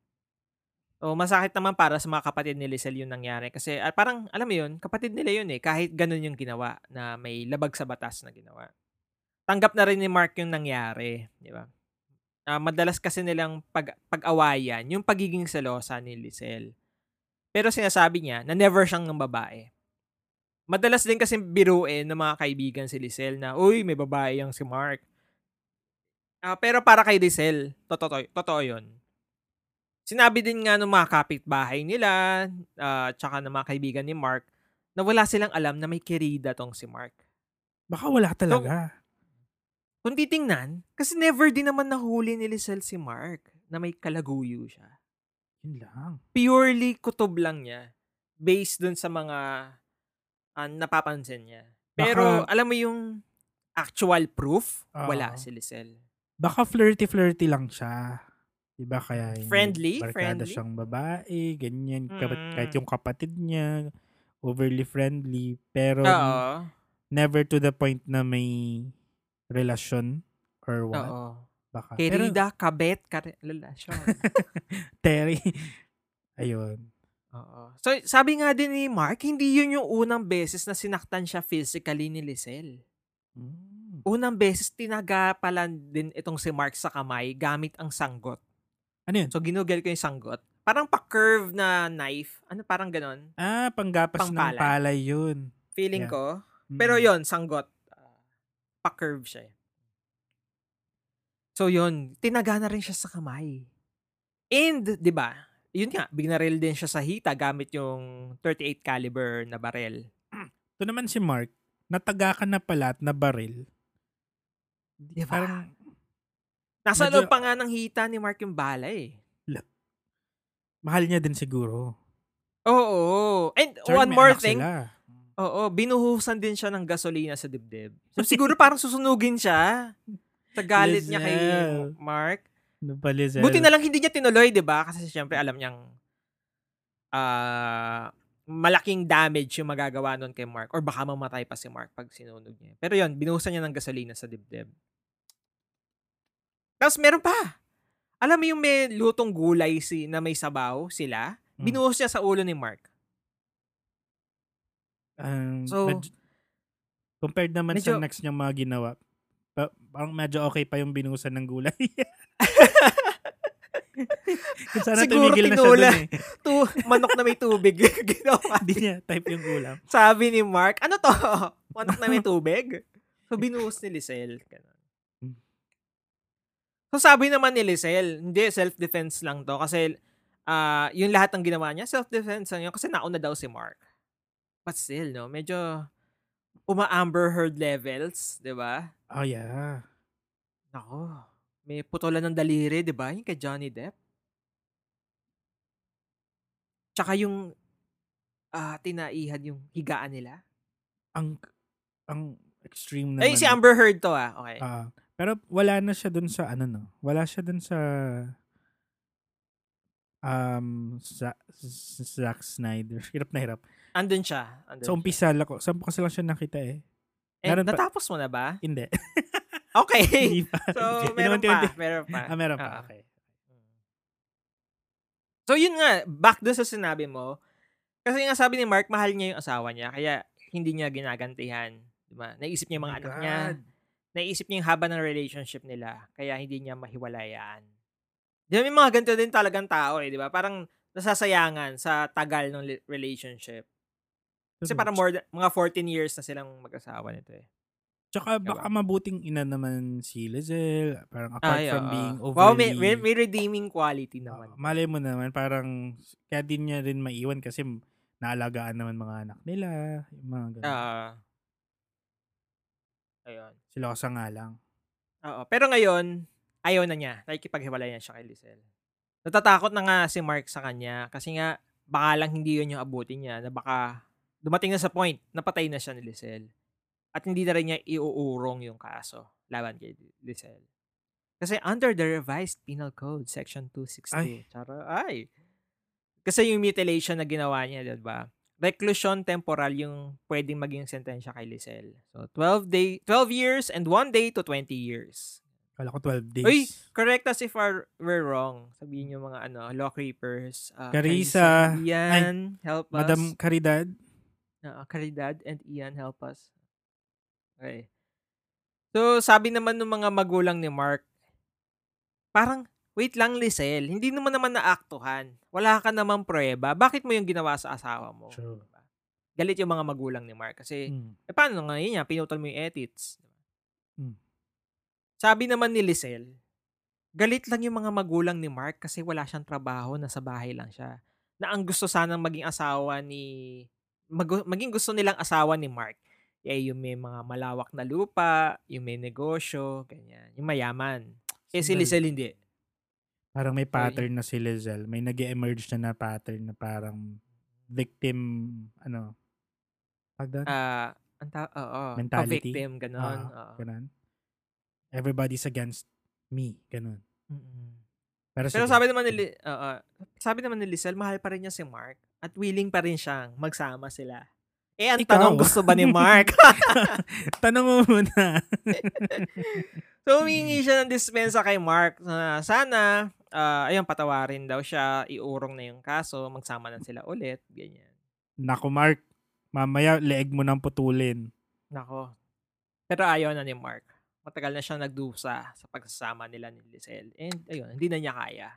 [SPEAKER 2] So, masakit naman para sa mga kapatid ni Lizelle yung nangyari. Kasi ah, parang, alam mo yun, kapatid nila yun eh. Kahit ganun yung ginawa na may labag sa batas na ginawa. Tanggap na rin ni Mark yung nangyari. Di ba? Ah, madalas kasi nilang pag, pag-awayan yung pagiging selosa ni Lizelle. Pero sinasabi niya na never siyang ng babae. Madalas din kasi biruin ng mga kaibigan si Lizelle na, uy, may babae yung si Mark. Ah, pero para kay Lizelle, totoo, totoo yun. Sinabi din nga ng mga kapitbahay nila, ah, tsaka ng mga kaibigan ni Mark, na wala silang alam na may kirida tong si Mark.
[SPEAKER 1] Baka wala talaga.
[SPEAKER 2] Kung titingnan, kasi never din naman nahuli ni Lizelle si Mark na may kalaguyo siya.
[SPEAKER 1] yun lang.
[SPEAKER 2] Purely kutob lang niya based dun sa mga ah, napapansin niya. Pero
[SPEAKER 1] Baka-
[SPEAKER 2] alam mo yung actual proof,
[SPEAKER 1] Oo.
[SPEAKER 2] wala si Lizelle.
[SPEAKER 1] Baka flirty-flirty lang siya. Diba kaya yung
[SPEAKER 2] Friendly,
[SPEAKER 1] barkada
[SPEAKER 2] friendly.
[SPEAKER 1] siyang babae, ganyan.
[SPEAKER 2] Mm.
[SPEAKER 1] kahit yung kapatid niya, overly friendly. Pero
[SPEAKER 2] Oo.
[SPEAKER 1] never to the point na may relasyon or what.
[SPEAKER 2] Oo.
[SPEAKER 1] Baka. Pero,
[SPEAKER 2] Querida, kabet, kare, relasyon. *laughs*
[SPEAKER 1] Terry, ayun.
[SPEAKER 2] Oo. So, sabi nga din ni Mark, hindi yun yung unang beses na sinaktan siya physically ni Lizelle.
[SPEAKER 1] Mm.
[SPEAKER 2] Unang beses, tinaga pala din itong si Mark sa kamay gamit ang sanggot.
[SPEAKER 1] Ano yun?
[SPEAKER 2] So, ginugel ko yung sanggot. Parang pa-curve na knife. Ano, parang ganon.
[SPEAKER 1] Ah, panggapas ng
[SPEAKER 2] Pangpalay.
[SPEAKER 1] palay yun.
[SPEAKER 2] Feeling
[SPEAKER 1] Yeah.
[SPEAKER 2] ko.
[SPEAKER 1] Mm.
[SPEAKER 2] Pero yon sanggot. Pa-curve siya. eh. So, yun. Tinaga na rin siya sa kamay. And, di ba, yun nga, binaril din siya sa hita gamit yung 38 caliber na barel. *clears throat*
[SPEAKER 1] Ito naman si Mark, nataga ka na pala at nabaril.
[SPEAKER 2] Di ba?
[SPEAKER 1] Parang,
[SPEAKER 2] Nasa
[SPEAKER 1] medyo-
[SPEAKER 2] loob pa nga ng hita ni Mark yung bala eh.
[SPEAKER 1] mahal niya din siguro.
[SPEAKER 2] Oo. And
[SPEAKER 1] Sure,
[SPEAKER 2] one more thing.
[SPEAKER 1] Sila.
[SPEAKER 2] Oo, binuhusan din siya ng gasolina sa dibdib. So, siguro parang susunugin siya. Sa galit niya kay. Mark.
[SPEAKER 1] Ano ba, Lizelle?
[SPEAKER 2] Buti na lang hindi niya tinuloy, 'di ba? Kasi syempre alam niyang ah malaking damage yung magagawa nun kay Mark or baka mamatay pa si Mark pag sinunog niya. Pero 'yon, binuhusan niya ng gasolina sa dibdib. Tapos meron pa. Alam mo yung may lutong gulay si na may sabaw sila,
[SPEAKER 1] Mm.
[SPEAKER 2] binuhos niya sa ulo ni Mark.
[SPEAKER 1] Um,
[SPEAKER 2] So,
[SPEAKER 1] med- compared naman sa
[SPEAKER 2] medyo-
[SPEAKER 1] next niyang mga ginawa, pa, parang medyo okay pa yung binuhusan ng gulay. *laughs* Sana
[SPEAKER 2] Siguro
[SPEAKER 1] tumigil na siya dun eh. *laughs*
[SPEAKER 2] Tu manok na may tubig *laughs* ginawa.
[SPEAKER 1] Hindi niya type yung ulam.
[SPEAKER 2] Sabi ni Mark, ano to? Manok na may tubig? So, binuhos ni Lizelle. Ganun.
[SPEAKER 1] Hmm.
[SPEAKER 2] So, sabi naman ni Lizelle, hindi, self-defense lang to. Kasi, ah yung lahat ng ginawa niya, self-defense lang yun. Kasi nauna daw si Mark. But still, no? Medyo uma-Amber Heard levels, di ba?
[SPEAKER 1] Oh yeah.
[SPEAKER 2] Nako. May putulan ng daliri, di ba? Yung kay Johnny Depp. Tsaka yung ah tinaihan yung higaan nila.
[SPEAKER 1] Ang ang extreme naman.
[SPEAKER 2] Ay, si Amber Heard to ah. Okay.
[SPEAKER 1] Ah, Pero wala na siya dun sa ano no. Wala siya dun sa um sa, Zack Snyder. *laughs* Hirap na hirap.
[SPEAKER 2] Andun siya. Andun siya.
[SPEAKER 1] umpisa lang ko. Saan ko kasi lang siya nakita eh.
[SPEAKER 2] Eh,
[SPEAKER 1] meron pa-
[SPEAKER 2] natapos mo na ba?
[SPEAKER 1] Hindi. *laughs*
[SPEAKER 2] Okay. *laughs*
[SPEAKER 1] Hindi pa.
[SPEAKER 2] so, meron pa. Meron pa.
[SPEAKER 1] Ah, meron pa.
[SPEAKER 2] Oo.
[SPEAKER 1] Okay.
[SPEAKER 2] So, yun nga. Back doon sa sinabi mo. Kasi nga sabi ni Mark, mahal niya yung asawa niya. Kaya, hindi niya ginagantihan. Diba? Naisip niya yung mga
[SPEAKER 1] Oh
[SPEAKER 2] anak niya.
[SPEAKER 1] God.
[SPEAKER 2] Naisip niya yung haba ng relationship nila. Kaya, hindi niya mahiwalayan. Di ba, may mga ganito din talagang tao eh. Di ba? Parang nasasayangan sa tagal ng relationship. Kasi parang more than, mga 14 years na silang mag-asawa nito eh.
[SPEAKER 1] Tsaka
[SPEAKER 2] Diba?
[SPEAKER 1] baka mabuting ina naman si Lizelle. Parang apart
[SPEAKER 2] Ay,
[SPEAKER 1] from
[SPEAKER 2] oo.
[SPEAKER 1] being overly...
[SPEAKER 2] Wow, may, may, may redeeming quality naman.
[SPEAKER 1] Oo, malay mo naman, parang kaya din niya rin maiwan kasi naalagaan naman mga anak nila. Yung mga ganun.
[SPEAKER 2] Ah. ayun.
[SPEAKER 1] Sila kasi nga lang.
[SPEAKER 2] Oo. Pero ngayon, ayaw na niya. Nakikipaghiwalayan siya kay Lizelle. Natatakot na nga si Mark sa kanya kasi nga baka lang hindi yun yung abutin niya na baka dumating na sa point na patay na siya ni Lizelle. At hindi na rin niya iuurong yung kaso laban kay Lizelle. Kasi under the revised penal code, section 262.
[SPEAKER 1] Ay.
[SPEAKER 2] Chara, ay. Kasi yung mutilation na ginawa niya, di ba? Reclusion temporal yung pwedeng maging sentensya kay Lizelle. So, 12 day, 12 years and 1 day to 20 years.
[SPEAKER 1] Kala ko 12 days.
[SPEAKER 2] Uy, correct us if our, we're wrong. Sabihin yung mga ano, law creepers. Uh,
[SPEAKER 1] Carissa,
[SPEAKER 2] Ian, help us.
[SPEAKER 1] Madam Caridad,
[SPEAKER 2] Uh, Caridad and Ian, help us. Okay. So, sabi naman ng mga magulang ni Mark, parang, wait lang, Lizelle, hindi naman naman naaktuhan. Wala ka naman prueba. Bakit mo yung ginawa sa asawa mo?
[SPEAKER 1] True.
[SPEAKER 2] Diba? Galit yung mga magulang ni Mark kasi,
[SPEAKER 1] Hmm.
[SPEAKER 2] eh, paano nga yun? Pinutol mo yung edits.
[SPEAKER 1] Hmm.
[SPEAKER 2] Sabi naman ni Lizelle, galit lang yung mga magulang ni Mark kasi wala siyang trabaho, nasa bahay lang siya. Na ang gusto sanang maging asawa ni... mag- maging gusto nilang asawa ni Mark, eh yung may mga malawak na lupa, yung may negosyo, ganyan. Yung mayaman. Eh si. Lizelle hindi.
[SPEAKER 1] parang may pattern na si Lizelle. May nag emerge na na pattern na parang victim, ano, pag doon?
[SPEAKER 2] Ah, ang ta- oo,
[SPEAKER 1] Mentality?
[SPEAKER 2] victim ganon.
[SPEAKER 1] Ah,
[SPEAKER 2] oo.
[SPEAKER 1] ganun. Everybody's against me. Ganun.
[SPEAKER 2] Mm-mm.
[SPEAKER 1] Pero,
[SPEAKER 2] Pero
[SPEAKER 1] sige.
[SPEAKER 2] sabi naman ni Li- oo, sabi naman ni Lizelle, mahal pa rin niya si Mark at willing pa rin siyang magsama sila. Eh, ang
[SPEAKER 1] Ikaw.
[SPEAKER 2] tanong, gusto ba ni Mark? *laughs*
[SPEAKER 1] Tanong mo muna.
[SPEAKER 2] so, humingi siya ng dispensa kay Mark na sana, ah, ayun, patawarin daw siya, iurong na yung kaso, magsama na sila ulit, ganyan.
[SPEAKER 1] Naku, Mark. Mamaya, leeg mo nang putulin.
[SPEAKER 2] Nako. Pero ayaw na ni Mark. Matagal na siyang nagdusa sa pagsasama nila ni Lizelle. And, ayun, hindi na niya kaya.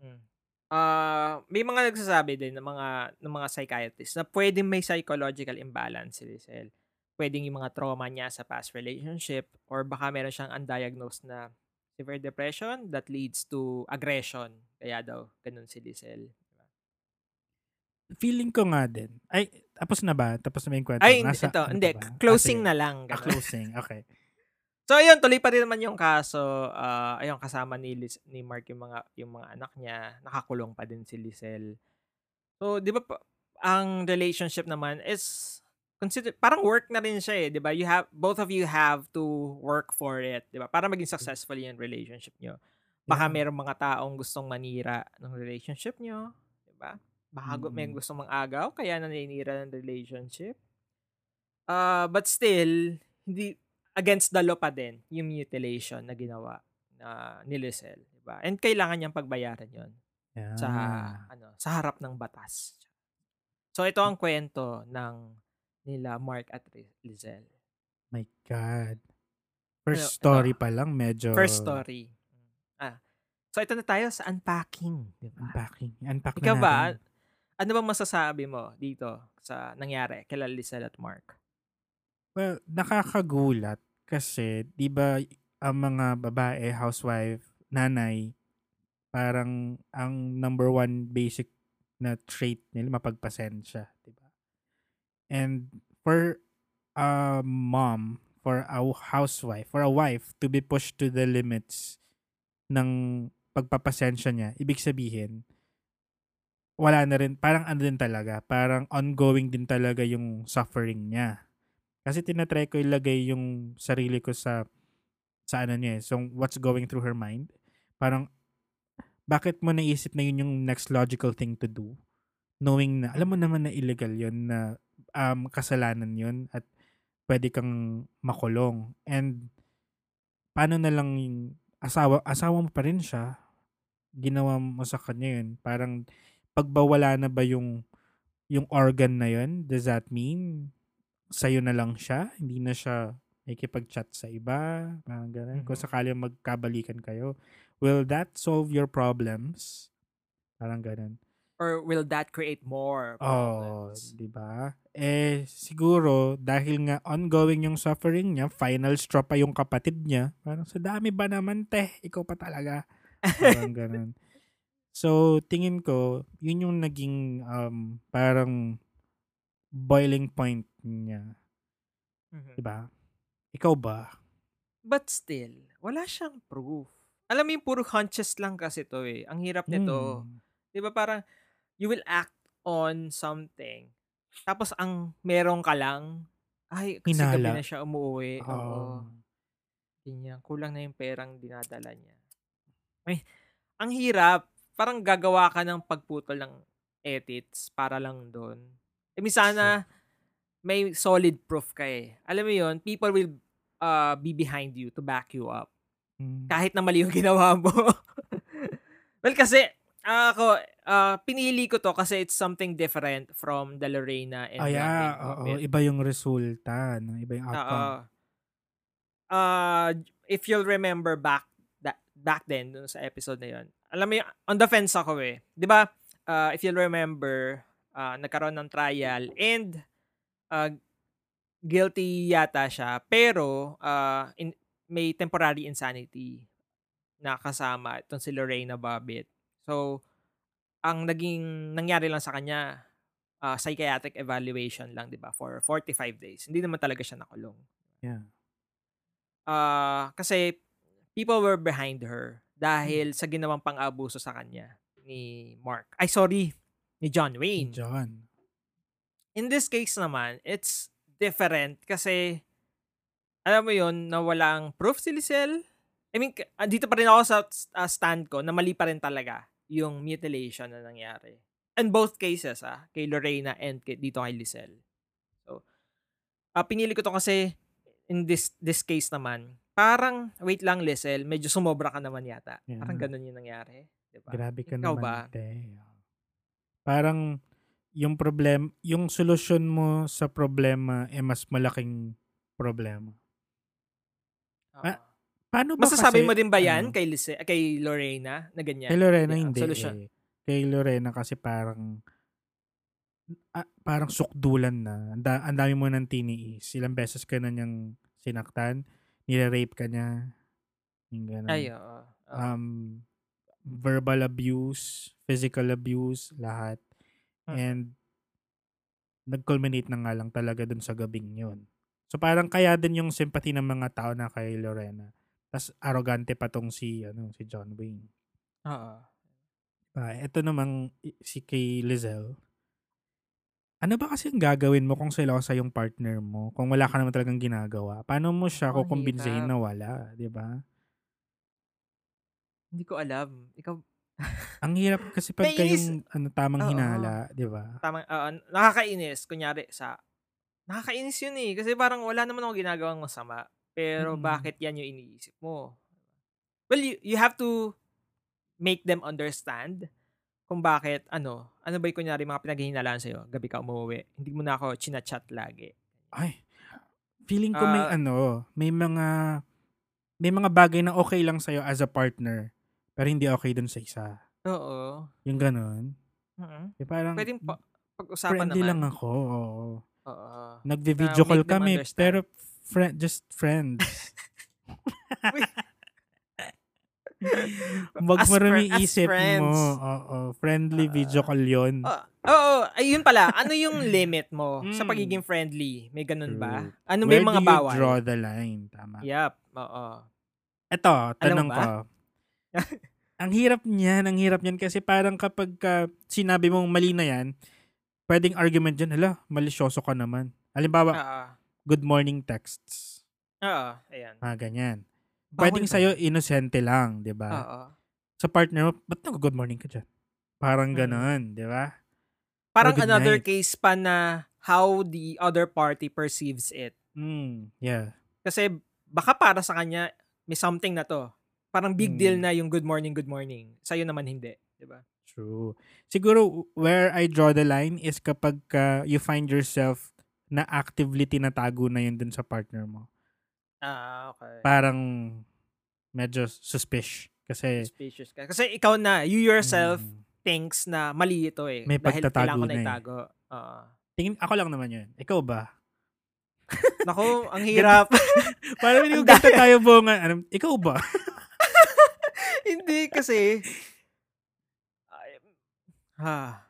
[SPEAKER 2] Mm. Ah, may mga nagsasabi din ng mga ng mga psychiatrists na pwedeng may psychological imbalance si Lizelle. Pwedeng yung mga trauma niya sa past relationship or baka meron siyang undiagnosed na severe depression that leads to aggression. Kaya daw, ganun si Lizelle.
[SPEAKER 1] Feeling ko nga din. Ay, tapos na ba? Tapos na ba yung kwento?
[SPEAKER 2] Ay,
[SPEAKER 1] Nasa-
[SPEAKER 2] ito,
[SPEAKER 1] ano
[SPEAKER 2] hindi.
[SPEAKER 1] ba?
[SPEAKER 2] Closing
[SPEAKER 1] Ah,
[SPEAKER 2] na lang.
[SPEAKER 1] Ah,
[SPEAKER 2] ganun.
[SPEAKER 1] closing. Okay.
[SPEAKER 2] So ayun, tuloy pa rin naman yung kaso. Ah, ayun kasama ni Liz, ni Mark yung mga yung mga anak niya, nakakulong pa din si Lizelle. So, 'di ba ang relationship naman is consider parang work na rin siya eh, 'di ba? You have both of you have to work for it, 'di ba? Para maging successful yung relationship niyo. Baka
[SPEAKER 1] Yeah.
[SPEAKER 2] merong mga taong gustong manira ng relationship niyo, 'di ba? Baka gu- may
[SPEAKER 1] Mm.
[SPEAKER 2] gustong mang-agaw kaya naninira ng relationship. Ah, but still, hindi against the law pa din yung mutilation na ginawa na ni Lizelle, di ba? And kailangan niyang pagbayaran 'yon
[SPEAKER 1] Yeah.
[SPEAKER 2] sa ano, sa harap ng batas. So ito ang kwento ng nila Mark at Lizelle.
[SPEAKER 1] My God. First
[SPEAKER 2] Ano,
[SPEAKER 1] story
[SPEAKER 2] ito.
[SPEAKER 1] pa lang, medyo...
[SPEAKER 2] First story. Ah. So ito na tayo sa unpacking, di ba?
[SPEAKER 1] Unpacking. Unpack
[SPEAKER 2] Ikaw
[SPEAKER 1] na
[SPEAKER 2] ba,
[SPEAKER 1] natin.
[SPEAKER 2] ano bang masasabi mo dito sa nangyari kay Lizelle at Mark?
[SPEAKER 1] Well, nakakagulat kasi, di ba, ang mga babae, housewife, nanay, parang ang number one basic na trait nila, mapagpasensya, di ba? And for a mom, for a housewife, for a wife to be pushed to the limits ng pagpapasensya niya, ibig sabihin, wala na rin, parang ano din talaga, parang ongoing din talaga yung suffering niya. Kasi tinatry ko ilagay yung sarili ko sa sa ano niya eh. So, what's going through her mind. Parang, bakit mo naisip na yun yung next logical thing to do? Knowing na, alam mo naman na illegal yun, na um, kasalanan yun, at pwede kang makulong. And, paano na lang yung asawa, asawa mo pa rin siya, ginawa mo sa kanya yun. Parang, pagbawala na ba yung yung organ na yun, does that mean sa'yo na lang siya? Hindi na siya nakikipag-chat sa iba? Parang ganun. Kung
[SPEAKER 2] Mhm.
[SPEAKER 1] sakali magkabalikan kayo, will that solve your problems? Parang ganun.
[SPEAKER 2] Or will that create more
[SPEAKER 1] Oh,
[SPEAKER 2] problems?
[SPEAKER 1] di ba? Eh, siguro, dahil nga ongoing yung suffering niya, final straw pa yung kapatid niya, parang sa dami ba naman, te? Ikaw pa talaga. Parang ganun. *laughs* So, tingin ko, yun yung naging um, parang boiling point niya.
[SPEAKER 2] Mhm.
[SPEAKER 1] Di ba? Ikaw ba?
[SPEAKER 2] But still, wala siyang proof. Alam mo yung puro hunches lang kasi to eh. Ang hirap nito.
[SPEAKER 1] Hmm.
[SPEAKER 2] 'Di ba parang you will act on something. Tapos ang meron ka lang, ay kasi gabi
[SPEAKER 1] Hinala.
[SPEAKER 2] na siya umuwi. Oo.
[SPEAKER 1] Oo.
[SPEAKER 2] Ganyan. Kulang na yung perang dinadala niya. Ay, ang hirap. Parang gagawa ka ng pagputol ng edits para lang doon. Eh, sana may solid proof ka eh. Alam mo yon people will uh, be behind you to back you up.
[SPEAKER 1] Hmm.
[SPEAKER 2] Kahit na mali yung *laughs* ginawa mo. well, kasi ah, ako, ah, pinili ko to kasi it's something different from the Lorena and
[SPEAKER 1] Ay, ah,
[SPEAKER 2] Big
[SPEAKER 1] oo. Iba yung resulta. No? Iba yung outcome.
[SPEAKER 2] Ah, if you'll remember back that back then dun sa episode na yon. Alam mo yung, on the fence ako eh. 'Di ba? Ah, if you'll remember, ah, nagkaroon ng trial and ah, guilty yata siya pero ah, in, may temporary insanity na kasama itong si Lorena Bobbitt. So, ang naging nangyari lang sa kanya ah, psychiatric evaluation lang, 'di ba? For 45 days. Hindi naman talaga siya nakulong.
[SPEAKER 1] Yeah.
[SPEAKER 2] Ah, kasi people were behind her dahil sa ginawang pang-abuso sa kanya ni Mark. Ay, sorry, ni John Wayne.
[SPEAKER 1] John.
[SPEAKER 2] In this case naman, it's different kasi alam mo yon na walang proof si Lisel. I mean, ah, dito pa rin ako sa ah, stand ko na mali pa rin talaga yung mutilation na nangyari. In both cases, ah, kay Lorena and kay, dito kay Lisel. So, ah, pinili ko to kasi in this this case naman, parang, wait lang, Lisel, medyo sumobra ka naman yata. Parang
[SPEAKER 1] Yeah.
[SPEAKER 2] ganun yung nangyari. Diba?
[SPEAKER 1] Grabe ka
[SPEAKER 2] Ikaw
[SPEAKER 1] naman.
[SPEAKER 2] ba?
[SPEAKER 1] te. Parang yung problem, yung solusyon mo sa problema eh mas malaking problema.
[SPEAKER 2] Oo.
[SPEAKER 1] Ah, Paano ba
[SPEAKER 2] Masasabi
[SPEAKER 1] kasi,
[SPEAKER 2] mo din ba yan
[SPEAKER 1] ano,
[SPEAKER 2] kay, Lise, kay Lorena na ganyan?
[SPEAKER 1] Kay Lorena
[SPEAKER 2] Yeah,
[SPEAKER 1] hindi.
[SPEAKER 2] solusyon.
[SPEAKER 1] eh. Kay Lorena kasi parang ah, parang sukdulan na. Ang da- ang dami mo nang tiniis. Ilang beses ka na niyang sinaktan. Nire-rape ka niya. Yung ganun.
[SPEAKER 2] Ay, oo. Oo.
[SPEAKER 1] um, verbal abuse, physical abuse, lahat.
[SPEAKER 2] Mm.
[SPEAKER 1] And nag-culminate na nga lang talaga dun sa gabing yun. So parang kaya din yung sympathy ng mga tao na kay Lorena. Tapos arrogante pa tong si, ano, si John Wayne.
[SPEAKER 2] Oo.
[SPEAKER 1] Ah, ito namang si kay Lizelle. Ano ba kasi ang gagawin mo kung selosa yung partner mo? Kung wala ka naman talagang ginagawa. Paano mo siya kukumbinsihin
[SPEAKER 2] hirap.
[SPEAKER 1] na wala? di ba?
[SPEAKER 2] Hindi ko alam. Ikaw,
[SPEAKER 1] Ang hirap kasi pag kayong ano, tamang
[SPEAKER 2] Oo.
[SPEAKER 1] hinala, di ba?
[SPEAKER 2] tama, oo, nakakainis. Kunyari, sa, nakakainis yun eh. Kasi parang wala naman ako ginagawang masama. Pero
[SPEAKER 1] Mm.
[SPEAKER 2] bakit yan yung iniisip mo? Well, you, you have to make them understand kung bakit, ano, ano ba yung kunyari mga pinaghihinalaan sa'yo, gabi ka umuwi, hindi mo na ako chinachat lagi.
[SPEAKER 1] Ay, feeling ko may
[SPEAKER 2] Ah.
[SPEAKER 1] ano, may mga may mga bagay na okay lang sa'yo as a partner, pero hindi okay dun sa isa.
[SPEAKER 2] Oo.
[SPEAKER 1] Yung ganun.
[SPEAKER 2] Mhm.
[SPEAKER 1] Eh, parang,
[SPEAKER 2] Pwedeng pa, pag-usapan
[SPEAKER 1] friendly
[SPEAKER 2] naman.
[SPEAKER 1] lang ako. Oo.
[SPEAKER 2] Oo.
[SPEAKER 1] Nagvi-video
[SPEAKER 2] Na
[SPEAKER 1] call kami,
[SPEAKER 2] understand.
[SPEAKER 1] pero friend, just friends. *laughs* Wag mo rin
[SPEAKER 2] friends.
[SPEAKER 1] mo. Oo, friendly
[SPEAKER 2] Ah.
[SPEAKER 1] video call yun.
[SPEAKER 2] Oo, oo, ayun pala. Ano yung *laughs* limit mo sa
[SPEAKER 1] Mm.
[SPEAKER 2] pagiging friendly? May ganun ba? Ano
[SPEAKER 1] Where
[SPEAKER 2] yung mga
[SPEAKER 1] do you
[SPEAKER 2] bawal?
[SPEAKER 1] draw the line? Tama.
[SPEAKER 2] Yep, oo.
[SPEAKER 1] Ito, tanong ko. *laughs* ang hirap niyan, ang hirap niyan kasi parang kapag ka sinabi mong mali na yan, pwedeng argument dyan, hala, malisyoso ka naman. Halimbawa,
[SPEAKER 2] Oo.
[SPEAKER 1] good morning texts.
[SPEAKER 2] Oo, ayan.
[SPEAKER 1] Mga ganyan.
[SPEAKER 2] Bawal
[SPEAKER 1] Pwedeng
[SPEAKER 2] ba
[SPEAKER 1] sa'yo, inosente lang, di ba?
[SPEAKER 2] Oo.
[SPEAKER 1] Sa partner mo, ba't nag-good morning ka dyan? Parang
[SPEAKER 2] Mm.
[SPEAKER 1] ganon, di ba?
[SPEAKER 2] Parang another
[SPEAKER 1] night.
[SPEAKER 2] case pa na how the other party perceives it.
[SPEAKER 1] Mm, yeah.
[SPEAKER 2] Kasi baka para sa kanya, may something na to. Parang big deal
[SPEAKER 1] Mm.
[SPEAKER 2] na yung good morning, good morning. Sa'yo naman hindi. Di ba?
[SPEAKER 1] True. Siguro, where I draw the line is kapag ka you find yourself na actively tinatago na yun dun sa partner mo.
[SPEAKER 2] Ah, okay.
[SPEAKER 1] Parang medyo suspicious. Kasi,
[SPEAKER 2] Suspicious ka. Kasi ikaw na, you yourself
[SPEAKER 1] mm,
[SPEAKER 2] thinks na mali ito eh.
[SPEAKER 1] May
[SPEAKER 2] dahil
[SPEAKER 1] pagtatago
[SPEAKER 2] kailangan ko
[SPEAKER 1] na eh.
[SPEAKER 2] itago. Oo.
[SPEAKER 1] tingin, ako lang naman yun. Ikaw ba?
[SPEAKER 2] Naku, ang hirap. *laughs*
[SPEAKER 1] Parang hindi ko ganda tayo bunga. Ano, ikaw ba? *laughs*
[SPEAKER 2] Hindi kasi ay, ha.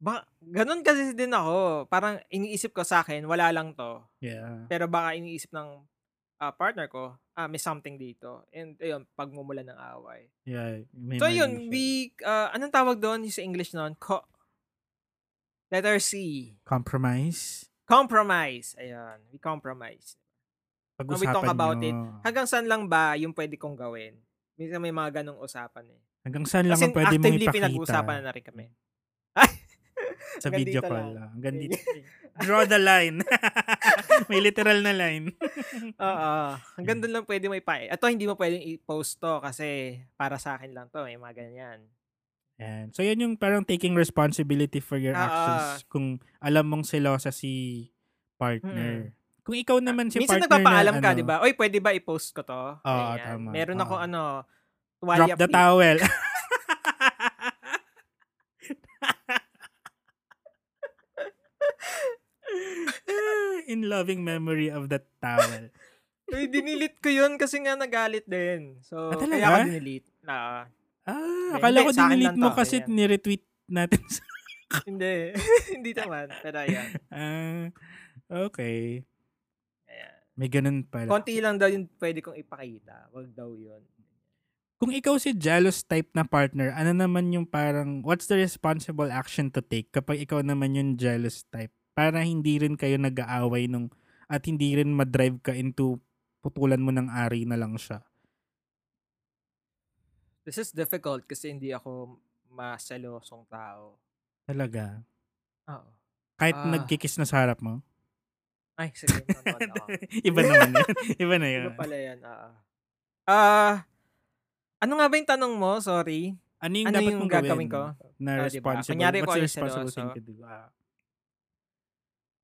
[SPEAKER 2] Ba, ganun kasi din ako. Parang iniisip ko sa akin, wala lang to.
[SPEAKER 1] Yeah.
[SPEAKER 2] Pero baka iniisip ng ah, partner ko, ah, may something dito. And ayun, pagmumula ng away.
[SPEAKER 1] Yeah. May
[SPEAKER 2] So yun, we, ah, anong tawag doon sa English noon? Co- letter C.
[SPEAKER 1] Compromise.
[SPEAKER 2] Compromise. Ayan, we compromise.
[SPEAKER 1] Pag-usapan
[SPEAKER 2] we talk about
[SPEAKER 1] nyo.
[SPEAKER 2] it. Hanggang saan lang ba yung pwede kong gawin? Minsan may mga ganong usapan eh.
[SPEAKER 1] Hanggang saan lang ang pwede mong
[SPEAKER 2] actively
[SPEAKER 1] ipakita
[SPEAKER 2] pinag-uusapan na rin kami.
[SPEAKER 1] sa
[SPEAKER 2] Hanggang
[SPEAKER 1] video call.
[SPEAKER 2] lang.
[SPEAKER 1] Hanggang dito. Draw the line. *laughs* May literal na line. *laughs*
[SPEAKER 2] Oo. Hanggang
[SPEAKER 1] Hmm.
[SPEAKER 2] doon lang pwede mo ipa. Ito hindi mo pwedeng i-post to kasi para sa akin lang to. May mga ganyan.
[SPEAKER 1] Yan. So, yan yung parang taking responsibility for your
[SPEAKER 2] Ah,
[SPEAKER 1] actions. Kung alam mong selosa si partner. Kung ikaw naman si
[SPEAKER 2] Minsan
[SPEAKER 1] partner
[SPEAKER 2] nagpapaalam
[SPEAKER 1] na,
[SPEAKER 2] ka,
[SPEAKER 1] ano,
[SPEAKER 2] di ba? Oy, pwede ba i-post ko to?
[SPEAKER 1] Oo,
[SPEAKER 2] Ganyan.
[SPEAKER 1] tama.
[SPEAKER 2] Meron ako
[SPEAKER 1] Oo.
[SPEAKER 2] ano,
[SPEAKER 1] Drop the
[SPEAKER 2] pic.
[SPEAKER 1] towel. *laughs* *laughs* In loving memory of that towel. *laughs*
[SPEAKER 2] Uy, dinilit ko yun kasi nga nagalit din. So,
[SPEAKER 1] Ah, talaga?
[SPEAKER 2] kaya ako dinilit. Na,
[SPEAKER 1] Ah,
[SPEAKER 2] Hindi,
[SPEAKER 1] akala ko dinilit mo
[SPEAKER 2] to,
[SPEAKER 1] kasi
[SPEAKER 2] ganyan.
[SPEAKER 1] ni-retweet natin. sa-
[SPEAKER 2] hindi. hindi naman. Pero ayan.
[SPEAKER 1] ah, okay. May ganun pala.
[SPEAKER 2] Konti lang daw yung pwede kong ipakita. Wag daw yun.
[SPEAKER 1] Kung ikaw si jealous type na partner, ano naman yung parang, what's the responsible action to take kapag ikaw naman yung jealous type? Para hindi rin kayo nag-aaway nung, at hindi rin madrive ka into putulan mo ng ari na lang siya.
[SPEAKER 2] This is difficult kasi hindi ako maselosong tao.
[SPEAKER 1] Talaga.
[SPEAKER 2] Oo.
[SPEAKER 1] Kahit
[SPEAKER 2] Ah.
[SPEAKER 1] nagkikis na sa harap mo.
[SPEAKER 2] Ay, sige. *laughs*
[SPEAKER 1] Iba naman yun. *laughs* Iba na yun.
[SPEAKER 2] Iba pala yan. Ah, ano nga ba yung tanong mo? Sorry.
[SPEAKER 1] Ano yung
[SPEAKER 2] Ano
[SPEAKER 1] dapat
[SPEAKER 2] yung
[SPEAKER 1] mong
[SPEAKER 2] gagawin
[SPEAKER 1] gawin?
[SPEAKER 2] ko?
[SPEAKER 1] Na
[SPEAKER 2] diba?
[SPEAKER 1] responsible.
[SPEAKER 2] Kunyari
[SPEAKER 1] What's responsible thing to do? Ah.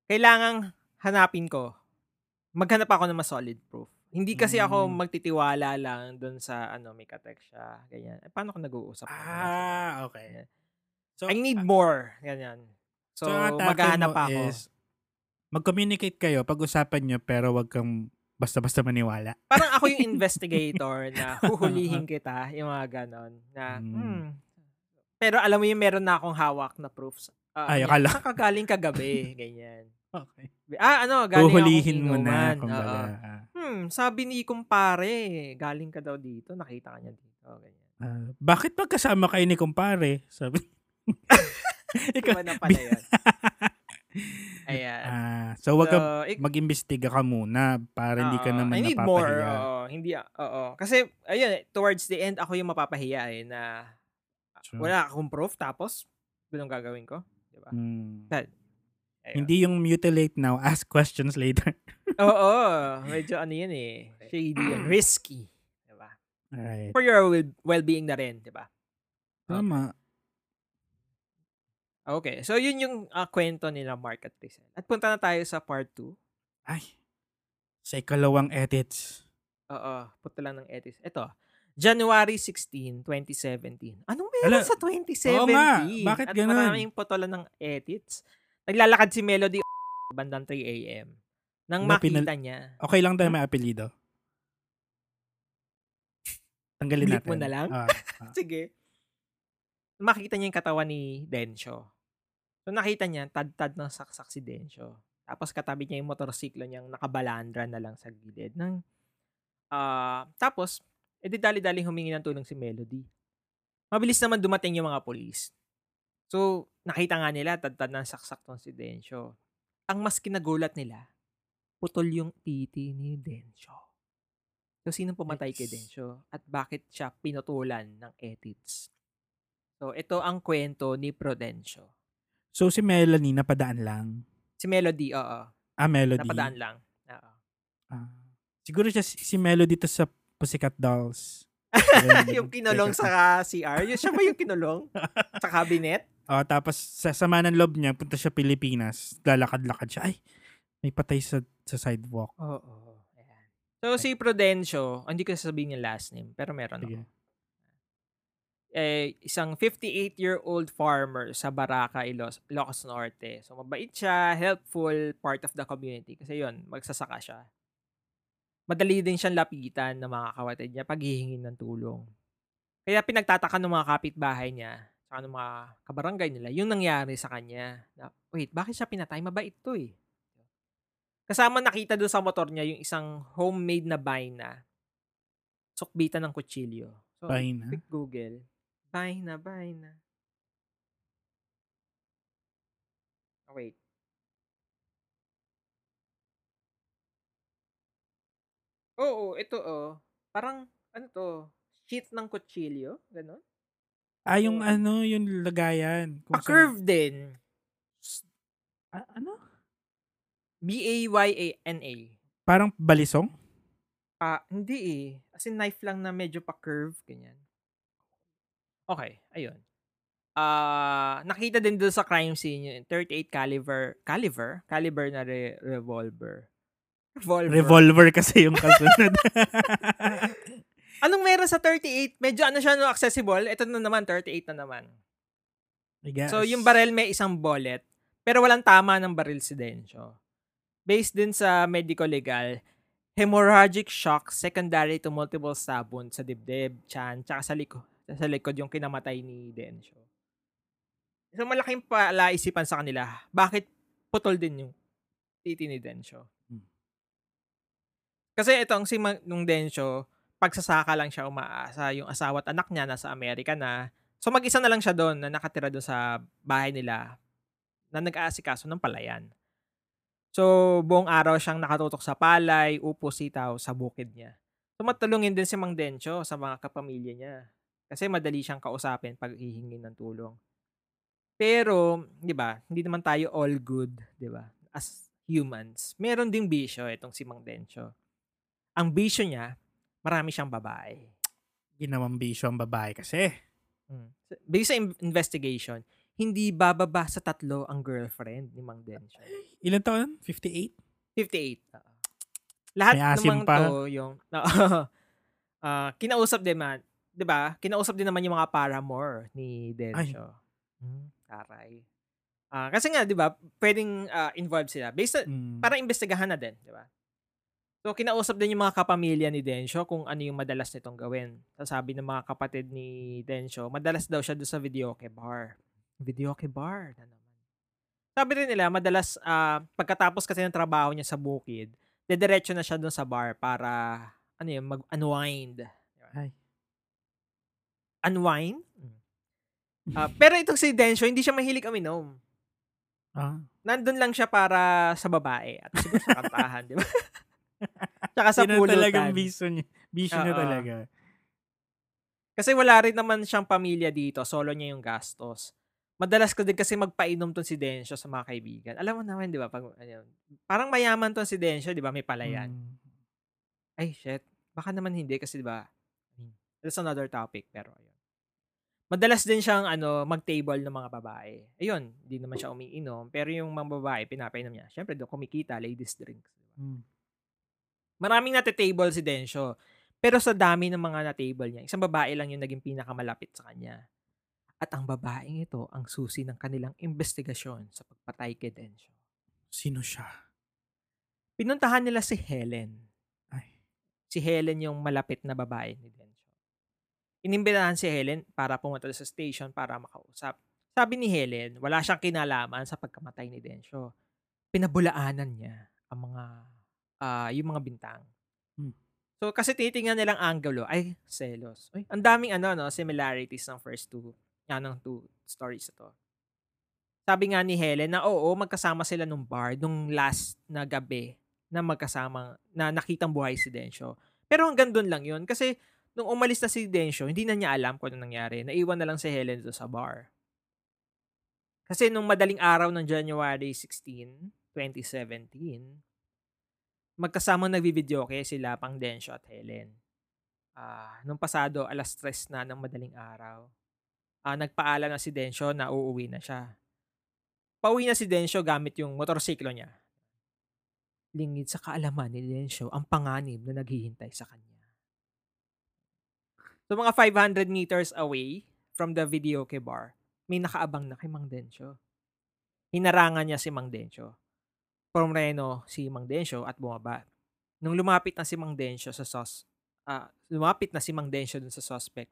[SPEAKER 2] Kailangang hanapin ko. Maghanap ako ng mas solid proof. Hindi kasi ako
[SPEAKER 1] Mm.
[SPEAKER 2] magtitiwala lang dun sa ano, may katext siya. Ganyan. Eh, paano ko nag-uusap?
[SPEAKER 1] Ah, okay. So,
[SPEAKER 2] I need
[SPEAKER 1] ah,
[SPEAKER 2] more. Ganyan. So,
[SPEAKER 1] So,
[SPEAKER 2] maghahanap ako.
[SPEAKER 1] is, mag-communicate kayo, pag-usapan nyo, pero wag kang basta-basta maniwala. *laughs*
[SPEAKER 2] Parang ako yung investigator na *laughs* huhulihin kita, yung mga ganon. Na,
[SPEAKER 1] Mm.
[SPEAKER 2] hmm. Pero alam mo yung meron na akong hawak na proofs. Ah,
[SPEAKER 1] Ay, akala-
[SPEAKER 2] saan ka galing kagabi? *laughs* Ganyan.
[SPEAKER 1] Okay.
[SPEAKER 2] Ah, ano, galing
[SPEAKER 1] Huhulihin mo na.
[SPEAKER 2] Oo.
[SPEAKER 1] Ah.
[SPEAKER 2] Hmm, sabi ni kumpare, galing ka daw dito, nakita ka niya dito. Ganyan.
[SPEAKER 1] Ah, bakit magkasama kayo ni kumpare? Sabi. Ikaw,
[SPEAKER 2] na pala yan. Ayan.
[SPEAKER 1] ah, so wag ka
[SPEAKER 2] So, ik-
[SPEAKER 1] mag-imbestiga ka muna para hindi ka naman
[SPEAKER 2] I need more.
[SPEAKER 1] napapahiya.
[SPEAKER 2] Oo, hindi, oo. Kasi, ayun, eh, towards the end, ako yung mapapahiya eh, na
[SPEAKER 1] True.
[SPEAKER 2] wala akong proof, tapos, ganun gagawin ko. Diba?
[SPEAKER 1] Hmm.
[SPEAKER 2] Ayun.
[SPEAKER 1] Hindi yung mutilate now, ask questions later. *laughs*
[SPEAKER 2] Oo, medyo ano yun eh. Shady and risky. Diba?
[SPEAKER 1] Alright.
[SPEAKER 2] For your well- well-being na rin, diba?
[SPEAKER 1] Tama.
[SPEAKER 2] Okay, so yun yung ah, kwento nila Mark at Rizal. At punta na tayo sa part 2.
[SPEAKER 1] Ay. Sa ikalawang edits.
[SPEAKER 2] Oo, punta lang ng edits. Ito, January 16, 2017. Anong
[SPEAKER 1] Ala,
[SPEAKER 2] meron sa 2017?
[SPEAKER 1] oo nga, bakit
[SPEAKER 2] At
[SPEAKER 1] ganun?
[SPEAKER 2] maraming putolan ng edits. Naglalakad si Melody *laughs* bandang 3 a.m. Nang
[SPEAKER 1] Na
[SPEAKER 2] makita
[SPEAKER 1] pinal-
[SPEAKER 2] niya.
[SPEAKER 1] Okay lang tayo
[SPEAKER 2] Hmm?
[SPEAKER 1] may apelido. Tanggalin
[SPEAKER 2] Bleep
[SPEAKER 1] natin.
[SPEAKER 2] mo na lang?
[SPEAKER 1] Ah, *laughs* ah.
[SPEAKER 2] Sige. Makita niya yung katawan ni Densyo. So nakita niya, tad-tad ng saksak si Densyo. Tapos katabi niya yung motorsiklo niyang nakabalandra na lang sa gilid. Nang, ah tapos, edi dali-dali humingi ng tulong si Melody. Mabilis naman dumating yung mga polis. So, nakita nga nila, tad-tad ng saksak tong si Densyo. Ang mas kinagulat nila, putol yung titi ni Densyo. So, sino pumatay kay. Densyo? At bakit siya pinutulan ng Etids? So, ito ang kwento ni Prudencio.
[SPEAKER 1] So, si Melanie, napadaan lang.
[SPEAKER 2] Si Melody, oo.
[SPEAKER 1] Ah, Melody.
[SPEAKER 2] Napadaan lang. Oo.
[SPEAKER 1] Ah. siguro siya, si si Melody to sa Pussycat Dolls. *laughs*
[SPEAKER 2] yung kinulong sa CR. Yung siya ba yung kinulong? *laughs* sa cabinet?
[SPEAKER 1] Oh, tapos sa sama ng loob niya, punta siya Pilipinas. Lalakad-lakad siya. Ay, may patay sa, sa sidewalk.
[SPEAKER 2] Oo. Ayan. So, si Prudencio, hindi ko sasabihin yung last name, pero meron
[SPEAKER 1] Sige.
[SPEAKER 2] ako. Eh, isang 58-year-old farmer sa Baraka, Ilos, Ilocos Norte. So, mabait siya, helpful, part of the community. Kasi yun, magsasaka siya. Madali din siyang lapitan ng mga kawatid niya pag hihingin ng tulong. Kaya pinagtataka ng mga kapitbahay niya, saka ng mga kabarangay nila, yung nangyari sa kanya. Na, Wait, bakit siya pinatay? Mabait to eh. Kasama nakita doon sa motor niya yung isang homemade na baina. Sukbitan ng kutsilyo. So,
[SPEAKER 1] Baina?
[SPEAKER 2] Quick Google. Baina, baina. Oh, wait. Oo, ito oh. Parang, ano to? Sheet ng kutsilyo? Ganon?
[SPEAKER 1] Ah, yung
[SPEAKER 2] Oo.
[SPEAKER 1] ano, yung lagayan. Kung saan-
[SPEAKER 2] Pa-curve din.
[SPEAKER 1] Ah, ano?
[SPEAKER 2] B-A-Y-A-N-A.
[SPEAKER 1] Parang balisong?
[SPEAKER 2] Ah, hindi eh. As in knife lang na medyo pa-curve, ganyan. Okay, ayun. Ah, nakita din doon sa crime scene yung 38 caliber, caliber, caliber na re- revolver. Revolver.
[SPEAKER 1] Revolver kasi yung kasunod. *laughs*
[SPEAKER 2] Anong meron sa 38? Medyo ano siya no accessible. Ito na naman 38 na naman.
[SPEAKER 1] I guess.
[SPEAKER 2] So yung barrel may isang bullet, pero walang tama ng baril si Densyo. Based din sa medical legal, hemorrhagic shock secondary to multiple stab wounds sa dibdib, chan, tsaka sa likod, sa likod yung kinamatay ni Densyo. So malaking palaisipan sa kanila, bakit putol din yung titi ni Densyo?
[SPEAKER 1] Hmm.
[SPEAKER 2] Kasi itong si Ma- nung Densyo, pagsasaka lang siya umaasa, yung asawa at anak niya nasa Amerika na. So mag-isa na lang siya doon na nakatira doon sa bahay nila na nag-aasikaso ng palayan. So, buong araw siyang nakatutok sa palay, upo, sitaw sa bukid niya. Tumatulungin din si Mang Dencho sa mga kapamilya niya. Kasi madali siyang kausapin pag hihingi ng tulong. Pero, di ba, hindi naman tayo all good, di ba? As humans. Meron ding bisyo itong si Mang Dencho. Ang bisyo niya, marami siyang babae.
[SPEAKER 1] Ginawang bisyo ang babae kasi.
[SPEAKER 2] Mm. Based sa in- investigation, hindi bababa sa tatlo ang girlfriend ni Mang Dencho.
[SPEAKER 1] Ilan taon? 58?
[SPEAKER 2] 58. oo. Lahat
[SPEAKER 1] May asim
[SPEAKER 2] naman
[SPEAKER 1] pa.
[SPEAKER 2] to yung *laughs* ah, kinausap din man, 'di ba? Kinausap din naman yung mga paramour ni Dencho. Hmm, taray. Ah, kasi nga 'di ba, pwedeng ah, involved sila. Based sa,
[SPEAKER 1] Mm.
[SPEAKER 2] para imbestigahan na din, 'di ba? So kinausap din yung mga kapamilya ni Densyo kung ano yung madalas nitong gawin. Sasabi ng mga kapatid ni Densyo, madalas daw siya doon sa videoke bar. Videoke bar na naman. Sabi rin nila, madalas ah, pagkatapos kasi ng trabaho niya sa bukid, dediretso na siya doon sa bar para ano yun, mag-unwind. Unwind? Ah, pero itong si Densyo, hindi siya mahilig uminom.
[SPEAKER 1] Ah.
[SPEAKER 2] Nandun lang siya para sa babae at siguro sa kantahan, di ba? *laughs* Tsaka sa
[SPEAKER 1] Yun ang talagang
[SPEAKER 2] pulutan.
[SPEAKER 1] bisyo niya. Bisyo niya talaga.
[SPEAKER 2] Kasi wala rin naman siyang pamilya dito. Solo niya yung gastos. Madalas ko din kasi magpainom ton si Densyo sa mga kaibigan. Alam mo naman, di ba? Pag, ano, parang mayaman ton si Densyo, di ba? May palayan.
[SPEAKER 1] Mm.
[SPEAKER 2] Ay, shit. Baka naman hindi kasi, di ba? That's another topic, pero ayun. Madalas din siyang ano, mag-table ng mga babae. Ayun, hindi naman siya umiinom. Pero yung mga babae, pinapainom niya. Siyempre, doon kumikita, ladies drinks. di ba?
[SPEAKER 1] Mm.
[SPEAKER 2] Maraming nate-table si Densyo. Pero sa dami ng mga na-table niya, isang babae lang yung naging pinakamalapit sa kanya. At ang babaeng ito ang susi ng kanilang investigasyon sa pagpatay kay Densyo.
[SPEAKER 1] Sino siya?
[SPEAKER 2] Pinuntahan nila si Helen.
[SPEAKER 1] Ay.
[SPEAKER 2] Si Helen yung malapit na babae ni Densyo. Inimbitahan si Helen para pumunta sa station para makausap. Sabi ni Helen, wala siyang kinalaman sa pagkamatay ni Densyo. Pinabulaanan niya ang mga, ah, yung mga bintang.
[SPEAKER 1] Hmm.
[SPEAKER 2] So, kasi titingnan nilang angulo, ay, selos. Ay, ang daming ano, no, similarities ng first two, ng two stories ito. Sabi nga ni Helen na oo, magkasama sila nung bar nung last na gabi na magkasama, na nakitang buhay si Densyo. Pero hanggang doon lang yun. Kasi nung umalis na si Densyo, hindi na niya alam kung ano nangyari. Naiwan na lang si Helen doon sa bar. Kasi nung madaling araw ng January 16, 2017, magkasamang nagbi-videoke sila pang Densyo at Helen. Ah, nung pasado, alas 3 na ng madaling araw. Ah, nagpaalam na si Densyo na uuwi na siya. Pauwi na si Densyo gamit yung motorsiklo niya. Lingid sa kaalaman ni Densyo ang panganib na naghihintay sa kanya. So mga 500 meters away from the videoke bar, may nakaabang na kay Mang Densyo. Hinarangan niya si Mang Densyo. Pumreno si Mang Densyo at bumaba. Nung lumapit na si Mang Densyo sa sos, ah, lumapit na si Mang Densyo dun sa suspect,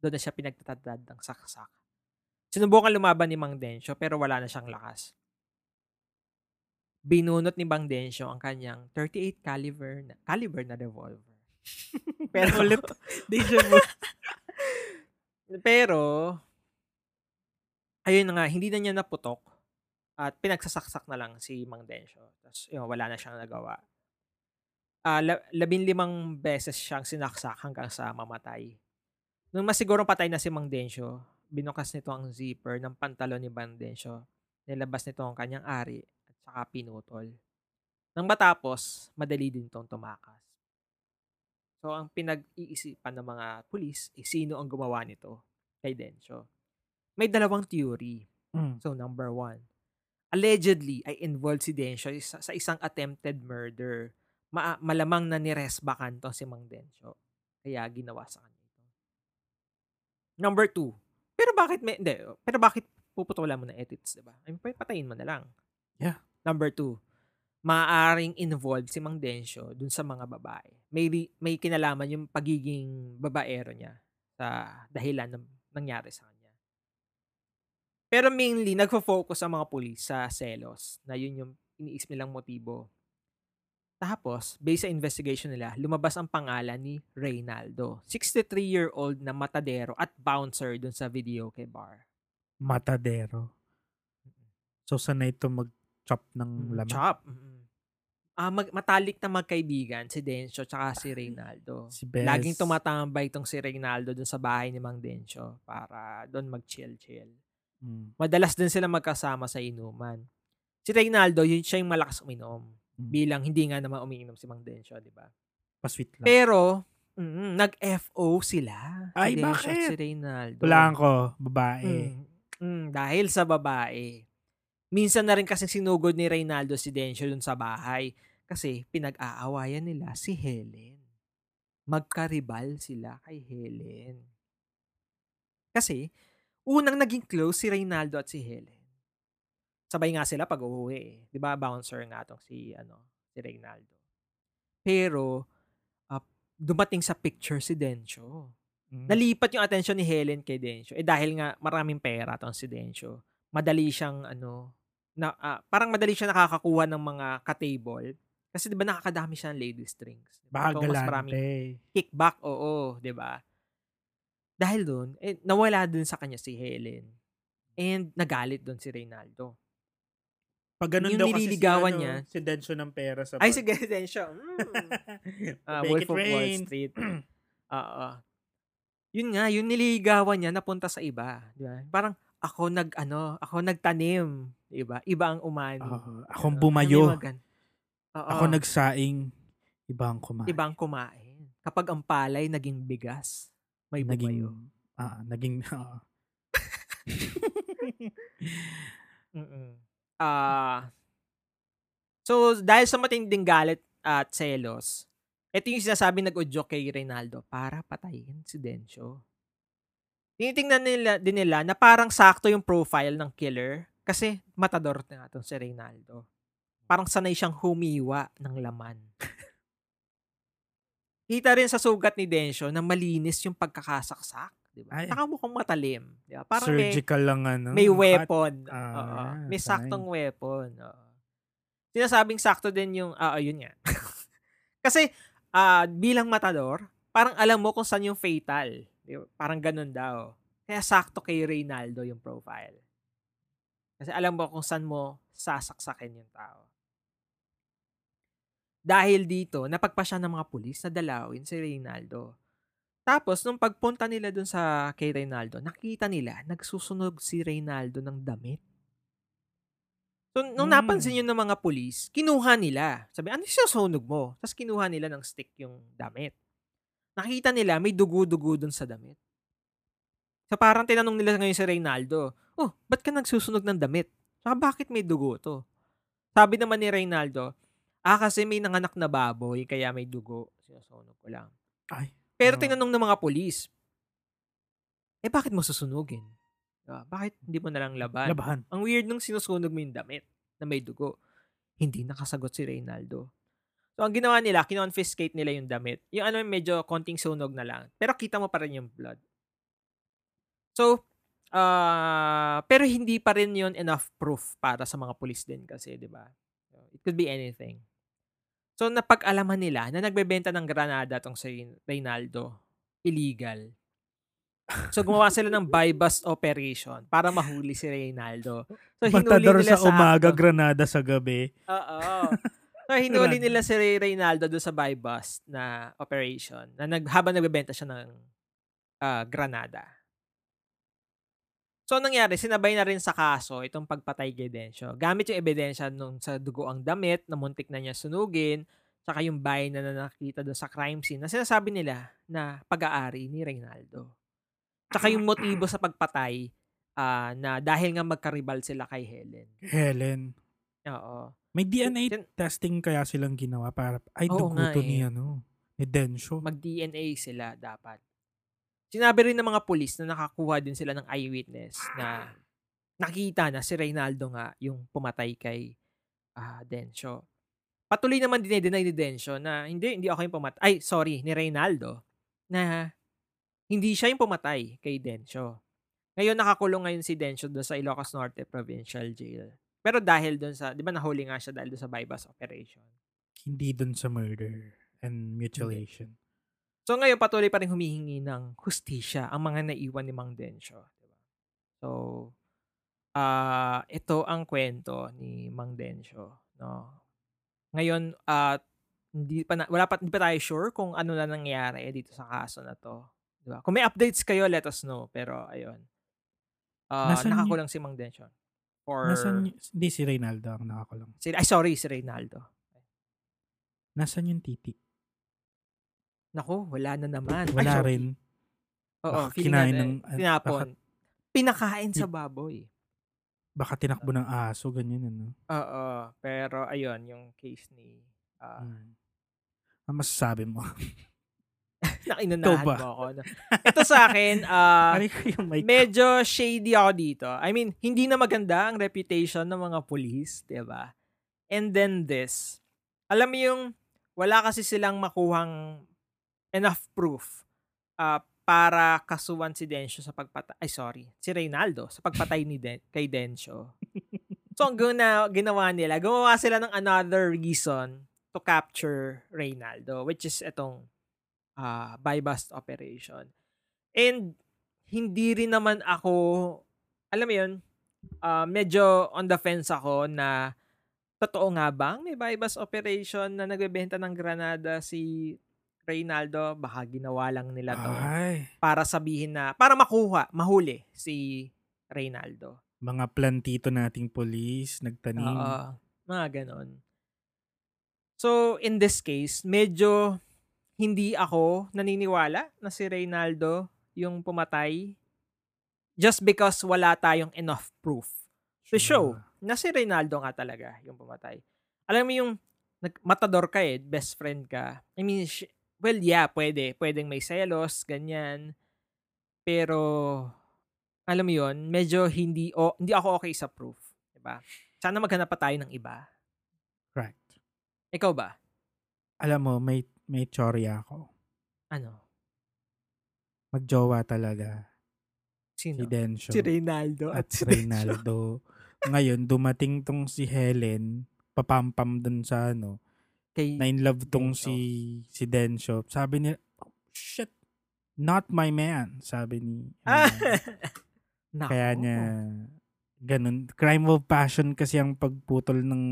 [SPEAKER 2] doon na siya pinagtatadad ng saksak. Sinubukan lumaban ni Mang Densyo pero wala na siyang lakas. Binunot ni Mang Densyo ang kanyang 38 caliber na, caliber na revolver. *laughs* pero
[SPEAKER 1] Ulit. *laughs* Deja vu.
[SPEAKER 2] pero ayun na nga, hindi na niya naputok at pinagsasaksak na lang si Mang Densyo. Tapos yun, wala na siyang nagawa. Ah, la- labing limang beses siyang sinaksak hanggang sa mamatay. Nung masigurong patay na si Mang Densyo, binukas nito ang zipper ng pantalon ni Mang Densyo. Nilabas nito ang kanyang ari at saka pinutol. Nang matapos, madali din itong tumakas. So, ang pinag-iisipan ng mga pulis, eh, sino ang gumawa nito kay Densyo. May dalawang theory.
[SPEAKER 1] Mm.
[SPEAKER 2] So, number one, allegedly ay involved si Densyo sa, sa isang attempted murder. Ma- malamang na niresbakan to si Mang Densyo. Kaya ginawa sa kanya ito. Number two, pero bakit may, hindi, pero bakit puputulan mo ng edits, di ba? I mean, patayin mo na lang.
[SPEAKER 1] Yeah.
[SPEAKER 2] Number two, maaaring involved si Mang Densyo dun sa mga babae. May, may kinalaman yung pagiging babaero niya sa dahilan ng nangyari sa kanya. Pero mainly, nagfo-focus ang mga pulis sa selos na yun yung iniisip nilang motibo. Tapos, based sa investigation nila, lumabas ang pangalan ni Reynaldo. 63-year-old na matadero at bouncer dun sa video kay bar.
[SPEAKER 1] Matadero. So, sanay ito mag-chop ng
[SPEAKER 2] Mm,
[SPEAKER 1] laman.
[SPEAKER 2] Chop. Mm. Ah, mag- matalik na magkaibigan si Densyo tsaka si Reynaldo.
[SPEAKER 1] Si Bes.
[SPEAKER 2] Laging tumatambay itong si Reynaldo dun sa bahay ni Mang Densyo para doon mag-chill-chill.
[SPEAKER 1] Mm.
[SPEAKER 2] Madalas din sila magkasama sa inuman. Si Reynaldo, yun siya yung malakas uminom.
[SPEAKER 1] Mm.
[SPEAKER 2] Bilang hindi nga naman umiinom si Mang Densyo, di ba?
[SPEAKER 1] Pa-sweet lang.
[SPEAKER 2] Pero, mm, nag-FO sila.
[SPEAKER 1] Ay,
[SPEAKER 2] si
[SPEAKER 1] bakit?
[SPEAKER 2] Si Reynaldo.
[SPEAKER 1] Hulaan ko, babae.
[SPEAKER 2] Mm, mm, dahil sa babae. Minsan na rin kasi sinugod ni Reynaldo si Densyo dun sa bahay kasi pinag-aawayan nila si Helen. Magkaribal sila kay Helen. Kasi, unang naging close si Reynaldo at si Helen. Sabay nga sila pag uuwi eh. Di ba? Bouncer nga tong si, ano, si Reynaldo. Pero, ah, dumating sa picture si Densyo
[SPEAKER 1] Mm.
[SPEAKER 2] nalipat yung attention ni Helen kay Densyo. Eh dahil nga maraming pera tong si Densyo. Madali siyang ano, na, ah, parang madali siya nakakakuha ng mga ka-table. Kasi 'di ba nakakadami siya ng ladies drinks.
[SPEAKER 1] Baka
[SPEAKER 2] Ito, mas maraming kickback, oo, 'di ba? Dahil doon, eh, nawala din sa kanya si Helen. And nagalit doon si Reynaldo.
[SPEAKER 1] Pag ganun
[SPEAKER 2] Yung
[SPEAKER 1] daw kasi si, ano,
[SPEAKER 2] niya.
[SPEAKER 1] si Densyo ng pera sa
[SPEAKER 2] Ay, si Densyo. Mm. *laughs*
[SPEAKER 1] Make
[SPEAKER 2] Wolf of Wall
[SPEAKER 1] rain.
[SPEAKER 2] Street. *clears throat* Oo. Yun nga, yung nililigawan niya napunta sa iba, di ba? Parang ako nag ano, ako nagtanim, di ba? Iba ang umani.
[SPEAKER 1] Oo. akong bumayo.
[SPEAKER 2] gan- Oo.
[SPEAKER 1] Ako nagsaing. Ibang kumain.
[SPEAKER 2] ibang kumain. Kapag ang palay naging bigas, may
[SPEAKER 1] naging,
[SPEAKER 2] bumayo.
[SPEAKER 1] ah, naging. *laughs* *laughs*
[SPEAKER 2] Ah. so dahil sa matinding galit at selos, ito yung sinasabi nag-udyok kay Reynaldo para patayin si Densyo. Tinitingnan nila din nila na parang sakto yung profile ng killer kasi matador na itong si Reynaldo. Parang sanay siyang humiwa ng laman. Kita rin sa sugat ni Densyo na malinis yung pagkakasaksak. Di ba?
[SPEAKER 1] Ay.
[SPEAKER 2] Saka mukhang matalim. Di ba? Parang may,
[SPEAKER 1] Surgical lang ano.
[SPEAKER 2] may
[SPEAKER 1] cut.
[SPEAKER 2] weapon.
[SPEAKER 1] Ah,
[SPEAKER 2] Oo. May
[SPEAKER 1] sanay.
[SPEAKER 2] saktong weapon. Oo. Sinasabing sakto din yung, ah, yun nga. *laughs* Kasi, ah, bilang matador, parang alam mo kung saan yung fatal. Di ba? Parang ganun daw. Kaya sakto kay Reynaldo yung profile. Kasi alam mo kung saan mo sasaksakin yung tao. Dahil dito, napagpa siya ng mga pulis na dalawin si Reynaldo. Tapos, nung pagpunta nila dun sa kay Reynaldo, nakita nila, nagsusunog si Reynaldo ng damit. So, nung
[SPEAKER 1] Hmm.
[SPEAKER 2] napansin yun ng mga pulis, kinuha nila. Sabi, ano yung sinusunog mo? Tapos kinuha nila ng stick yung damit. Nakita nila, may dugo-dugo dun sa damit. So, parang tinanong nila ngayon si Reynaldo, oh, ba't ka nagsusunog ng damit? Saka bakit may dugo to? Sabi naman ni Reynaldo, ah, kasi may nanganak na baboy, kaya may dugo. Sinusunog ko lang.
[SPEAKER 1] Ay.
[SPEAKER 2] Pero
[SPEAKER 1] Oo.
[SPEAKER 2] tinanong ng mga pulis, eh bakit mo susunugin? Diba? Bakit hindi mo nalang laban?
[SPEAKER 1] Labahan.
[SPEAKER 2] Ang weird nung sinusunog mo yung damit na may dugo. Hindi nakasagot si Reynaldo. So, ang ginawa nila, kinonfiscate nila yung damit. Yung ano, medyo konting sunog na lang. Pero kita mo pa rin yung blood. So, ah pero hindi pa rin yun enough proof para sa mga pulis din kasi, di ba? It could be anything. So, napag-alaman nila na nagbebenta ng granada tong si Reynaldo. Illegal. So, gumawa sila ng buy-bust operation para mahuli si Reynaldo. So, hinuli
[SPEAKER 1] Matador
[SPEAKER 2] nila
[SPEAKER 1] sa umaga,
[SPEAKER 2] akto.
[SPEAKER 1] granada sa gabi.
[SPEAKER 2] Oo. *laughs* So, hinuli nila si Reynaldo doon sa buy-bust na operation na nag, habang nagbebenta siya ng ah, granada. So, nangyari? Sinabay na rin sa kaso itong pagpatay kay Densyo. Gamit yung ebidensya nung sa dugo ang damit na muntik na niya sunugin, saka yung bahay na nakita doon sa crime scene na sinasabi nila na pag-aari ni Reynaldo. Saka yung motibo sa pagpatay ah, na dahil nga magkaribal sila kay Helen.
[SPEAKER 1] Helen.
[SPEAKER 2] Oo.
[SPEAKER 1] May DNA
[SPEAKER 2] Sin-
[SPEAKER 1] testing kaya silang ginawa para, ay, dugo to ni,
[SPEAKER 2] eh.
[SPEAKER 1] ano, ni Densyo.
[SPEAKER 2] mag-DNA sila dapat. Sinabi rin ng mga pulis na nakakuha din sila ng eyewitness na nakita na si Reynaldo nga yung pumatay kay ah Densyo. Patuloy naman dinedeny ni Densyo na hindi, hindi ako yung pumatay. Ay, sorry, ni Reynaldo na hindi siya yung pumatay kay Densyo. Ngayon nakakulong ngayon si Densyo doon sa Ilocos Norte Provincial Jail. Pero dahil doon sa, di ba nahuli nga siya dahil doon sa bypass operation.
[SPEAKER 1] Hindi dun sa murder and mutilation.
[SPEAKER 2] So ngayon patuloy pa rin humihingi ng hustisya ang mga naiwan ni Mang Densyo? So ah ito ang kwento ni Mang Densyo, no. Ngayon at hindi pa na, wala pa hindi pa tayo sure kung ano na nangyari dito sa kaso na to, di ba? Kung may updates kayo, let us know. Pero ayun. Ah
[SPEAKER 1] Nasaan y-
[SPEAKER 2] nakakulang si Mang Densyo. Or
[SPEAKER 1] Nasaan, y- hindi si Reynaldo ang nakakulong.
[SPEAKER 2] si, ay sorry, si Reynaldo.
[SPEAKER 1] Nasaan yung titi?
[SPEAKER 2] Nako, wala na naman. Ay,
[SPEAKER 1] Wala
[SPEAKER 2] sorry.
[SPEAKER 1] rin.
[SPEAKER 2] Oo,
[SPEAKER 1] Baka
[SPEAKER 2] feeling
[SPEAKER 1] kinain
[SPEAKER 2] na,
[SPEAKER 1] ng- ah,
[SPEAKER 2] tinapon. Pinakain sa baboy.
[SPEAKER 1] Baka tinakbo ng aso, ganyan, ano.
[SPEAKER 2] Oo, pero ayun, yung case ni ah
[SPEAKER 1] Hmm. Ang masasabi mo? *laughs*
[SPEAKER 2] nainunahan
[SPEAKER 1] ba?
[SPEAKER 2] mo ako. No? Ito sa akin, *laughs* ah
[SPEAKER 1] mic.
[SPEAKER 2] medyo shady ako dito. I mean, hindi na maganda ang reputation ng mga police, 'di ba? And then this. Alam mo yung wala kasi silang makuhang enough proof ah, para kasuhan si Densyo sa pagpatay. Ay, sorry. Si Reynaldo sa pagpatay ni Den- kay Densyo. *laughs* So, ang gina- ginawa nila, gumawa sila ng another reason to capture Reynaldo, which is itong ah buy-bust operation. And hindi rin naman ako, alam mo yun, ah, medyo on the fence ako na totoo nga bang may buy-bust operation na nagbebenta ng granada si Reynaldo? Baka ginawa lang nila to
[SPEAKER 1] Ay,
[SPEAKER 2] para sabihin na, para makuha, mahuli si Reynaldo.
[SPEAKER 1] mga plantito nating police, nagtanim.
[SPEAKER 2] Oo. Mga ganon. So, in this case, medyo hindi ako naniniwala na si Reynaldo yung pumatay just because wala tayong enough proof to show na si Reynaldo nga talaga yung pumatay. Alam mo yung nag- matador ka eh, best friend ka. I mean, sh- well, yeah, pwede. Pwedeng may selos, ganyan. Pero, alam mo yon medyo hindi, o, hindi ako okay sa proof. Diba? Sana maghanap pa tayo ng iba.
[SPEAKER 1] Correct.
[SPEAKER 2] Ikaw ba?
[SPEAKER 1] Alam mo, may, may chorya ako.
[SPEAKER 2] Ano?
[SPEAKER 1] Magjowa talaga.
[SPEAKER 2] Sino?
[SPEAKER 1] Si Densyo.
[SPEAKER 2] Si Reynaldo
[SPEAKER 1] at si
[SPEAKER 2] Densyo.
[SPEAKER 1] Reynaldo. Ngayon, dumating tong si Helen, papampam dun sa ano,
[SPEAKER 2] Kay,
[SPEAKER 1] na in love tong
[SPEAKER 2] Densyo.
[SPEAKER 1] si, si Densyo. Sabi niya, oh, shit, not my man, sabi ni. *laughs*
[SPEAKER 2] Nako.
[SPEAKER 1] kaya niya ganun. Crime of passion kasi ang pagputol ng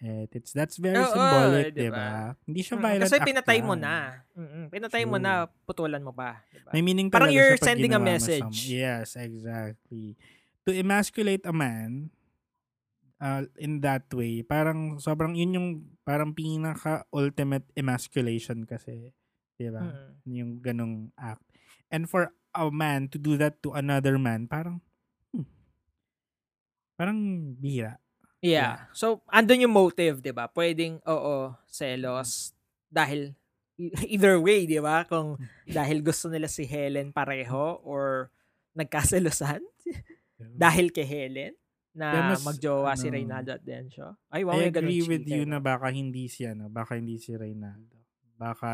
[SPEAKER 1] edits. That's very
[SPEAKER 2] Oo,
[SPEAKER 1] symbolic,
[SPEAKER 2] di
[SPEAKER 1] di
[SPEAKER 2] ba?
[SPEAKER 1] ba? Hindi siya
[SPEAKER 2] Mm,
[SPEAKER 1] violent
[SPEAKER 2] Kasi pinatay mo na. Mm-mm, pinatay mo
[SPEAKER 1] True.
[SPEAKER 2] na, putulan mo ba? Diba?
[SPEAKER 1] May meaning
[SPEAKER 2] Parang you're sending a
[SPEAKER 1] mo
[SPEAKER 2] message.
[SPEAKER 1] Yes, exactly. To emasculate a man uh, in that way, parang sobrang yun yung parang pinaka-ultimate emasculation kasi. Di ba?
[SPEAKER 2] Mm.
[SPEAKER 1] Yung ganong act. And for a man to do that to another man, parang hmm, parang bihira.
[SPEAKER 2] Yeah. So, andun yung motive, di ba? Pwedeng, oo, selos. Dahil, *laughs* either way, di ba? Kung dahil gusto nila si Helen pareho or nagkaselosan *laughs* dahil kay Helen na
[SPEAKER 1] mas,
[SPEAKER 2] magjowa si
[SPEAKER 1] ano,
[SPEAKER 2] Reynaldo at Dencio. Ay, wow,
[SPEAKER 1] I agree with
[SPEAKER 2] chika,
[SPEAKER 1] you na baka hindi si ano, baka hindi si Reynaldo. Baka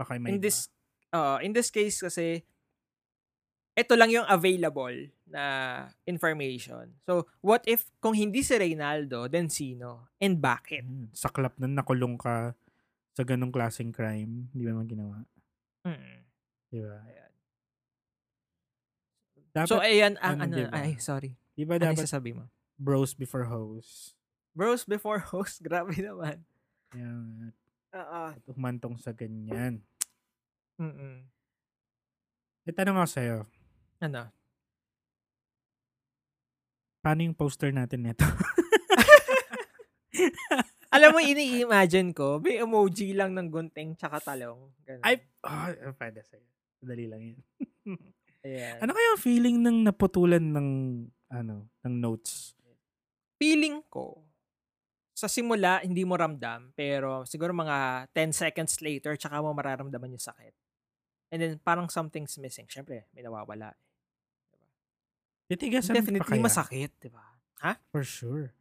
[SPEAKER 1] baka may
[SPEAKER 2] in
[SPEAKER 1] iba.
[SPEAKER 2] this uh, in this case kasi ito lang yung available na information. So, what if kung hindi si Reynaldo, then sino? And bakit?
[SPEAKER 1] Mm, saklap na nakulong ka sa ganong klaseng crime, di ba naman ginawa?
[SPEAKER 2] Mm.
[SPEAKER 1] Di ba?
[SPEAKER 2] Ayan.
[SPEAKER 1] Dapat,
[SPEAKER 2] so, ayan ang
[SPEAKER 1] ano,
[SPEAKER 2] ano,
[SPEAKER 1] diba?
[SPEAKER 2] ay, sorry.
[SPEAKER 1] di ba
[SPEAKER 2] Ano
[SPEAKER 1] dapat
[SPEAKER 2] sasabi mo?
[SPEAKER 1] bros before hoes?
[SPEAKER 2] Bros before host, *laughs* grabe naman.
[SPEAKER 1] Yan.
[SPEAKER 2] Oo.
[SPEAKER 1] At umantong sa ganyan.
[SPEAKER 2] Mm-mm.
[SPEAKER 1] E tanong ako sa'yo,
[SPEAKER 2] Ano?
[SPEAKER 1] paano yung poster natin nito? *laughs*
[SPEAKER 2] Alam mo, ini-imagine ko, may emoji lang ng gunting tsaka talong. Ganun.
[SPEAKER 1] Ay, oh, pwede sa'yo. Dali lang yan. *laughs*
[SPEAKER 2] Ayan.
[SPEAKER 1] ano kaya ang feeling ng naputulan ng ano, ng notes?
[SPEAKER 2] feeling ko, sa simula, hindi mo ramdam, pero siguro mga 10 seconds later, tsaka mo mararamdaman yung sakit. And then, parang something's missing. Siyempre, may nawawala.
[SPEAKER 1] Titigasan pa
[SPEAKER 2] Definitely
[SPEAKER 1] kaya?
[SPEAKER 2] masakit, di ba?
[SPEAKER 1] For sure.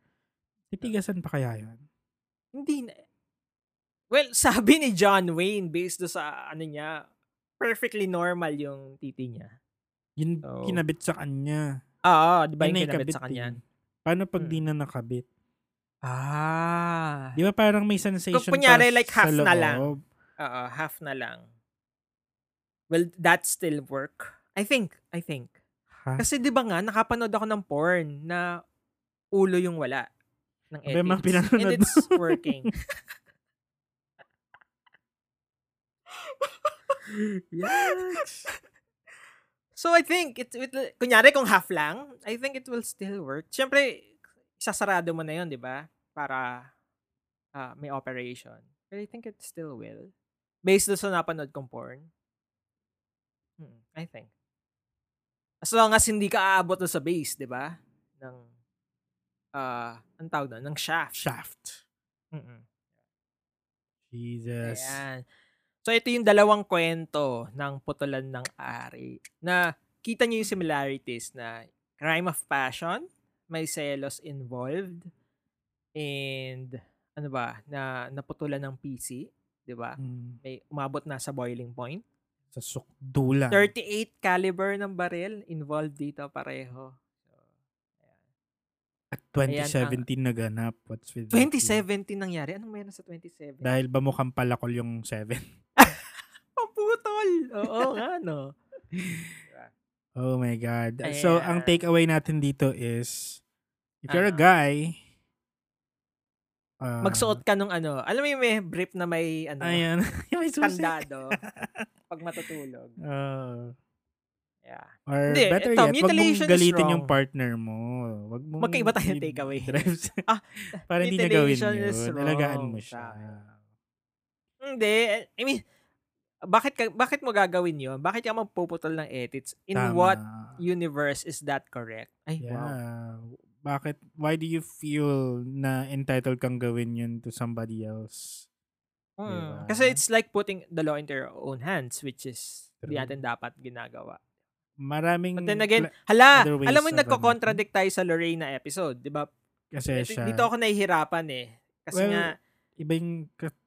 [SPEAKER 1] Titigasan pa kaya yun?
[SPEAKER 2] Hindi na. Well, *laughs* sabi ni John Wayne, based do sa, ano niya, perfectly normal yung titi niya.
[SPEAKER 1] Yun
[SPEAKER 2] So,
[SPEAKER 1] kinabit sa kanya.
[SPEAKER 2] Oo, di ba
[SPEAKER 1] Yun
[SPEAKER 2] yung
[SPEAKER 1] na
[SPEAKER 2] kinabit sa kanya?
[SPEAKER 1] Paano pag
[SPEAKER 2] Hmm.
[SPEAKER 1] di na nakabit?
[SPEAKER 2] Ah.
[SPEAKER 1] Di ba parang may sensation
[SPEAKER 2] Kung kunyari, like, half na lang.
[SPEAKER 1] loob?
[SPEAKER 2] Oo, half na lang. Well, that still work. I think, I think.
[SPEAKER 1] Ha?
[SPEAKER 2] Kasi 'di ba nga nakapanood ako ng porn na ulo yung wala ng
[SPEAKER 1] Abay, mga pinanood
[SPEAKER 2] And it's working. *laughs* *laughs*
[SPEAKER 1] yes.
[SPEAKER 2] So I think it, it kunyari kung half lang, I think it will still work. Siyempre, sasarado mo na 'yon, 'di ba? Para ah, may operation. But I think it still will. Based doon sa napanood kong porn. Hmm, I think. As long as hindi ka aabot sa base, 'di ba? Ng ah, ang tawag doon, ng shaft.
[SPEAKER 1] Shaft.
[SPEAKER 2] Mm-mm.
[SPEAKER 1] Jesus.
[SPEAKER 2] Ayan. So, ito yung dalawang kwento ng putulan ng ari. Na kita niyo yung similarities na crime of passion, may selos involved, and ano ba, na naputulan ng PC, di ba?
[SPEAKER 1] Mm,
[SPEAKER 2] May umabot na sa boiling point.
[SPEAKER 1] sa sukdulan.
[SPEAKER 2] 38 caliber ng baril involved dito pareho. So, ayan.
[SPEAKER 1] At 2017 naganap. What's with that?
[SPEAKER 2] 2017 nangyari. Anong meron sa 2017?
[SPEAKER 1] Dahil ba mukhang palakol yung 7?
[SPEAKER 2] Paputol! *laughs* Oo nga, no? *laughs*
[SPEAKER 1] Oh my God. So, ang
[SPEAKER 2] Ayan.
[SPEAKER 1] takeaway natin dito is, if you're a
[SPEAKER 2] Ano?
[SPEAKER 1] guy, uh,
[SPEAKER 2] magsuot ka nung ano. Alam mo yung may brief na may ano,
[SPEAKER 1] Ayan. *laughs* May susi.
[SPEAKER 2] kandado pag matutulog.
[SPEAKER 1] Uh,
[SPEAKER 2] Yeah.
[SPEAKER 1] or
[SPEAKER 2] Hindi,
[SPEAKER 1] better
[SPEAKER 2] ito,
[SPEAKER 1] yet, wag mong galitin yung partner mo. Wag mong
[SPEAKER 2] Magkaiba tayong
[SPEAKER 1] i-
[SPEAKER 2] takeaway. *laughs* Ah,
[SPEAKER 1] para hindi na gawin yun. Alagaan mo siya.
[SPEAKER 2] Hindi. I mean, bakit ka, bakit mo gagawin yun? Bakit ka magpuputol ng edits? In
[SPEAKER 1] Tama.
[SPEAKER 2] what universe is that correct? Ay,
[SPEAKER 1] Yeah.
[SPEAKER 2] wow.
[SPEAKER 1] Bakit? Why do you feel na entitled kang gawin yun to somebody else?
[SPEAKER 2] Hmm.
[SPEAKER 1] Diba?
[SPEAKER 2] Kasi it's like putting the law into your own hands, which is
[SPEAKER 1] True.
[SPEAKER 2] hindi natin dapat ginagawa.
[SPEAKER 1] Maraming
[SPEAKER 2] But then again, hala, alam mo
[SPEAKER 1] ano.
[SPEAKER 2] nagko-contradict tayo sa Lorraine na episode, 'di ba?
[SPEAKER 1] kasi
[SPEAKER 2] Dito-
[SPEAKER 1] siya,
[SPEAKER 2] Dito ako nahihirapan eh. Kasi
[SPEAKER 1] Well,
[SPEAKER 2] nga,
[SPEAKER 1] iba yung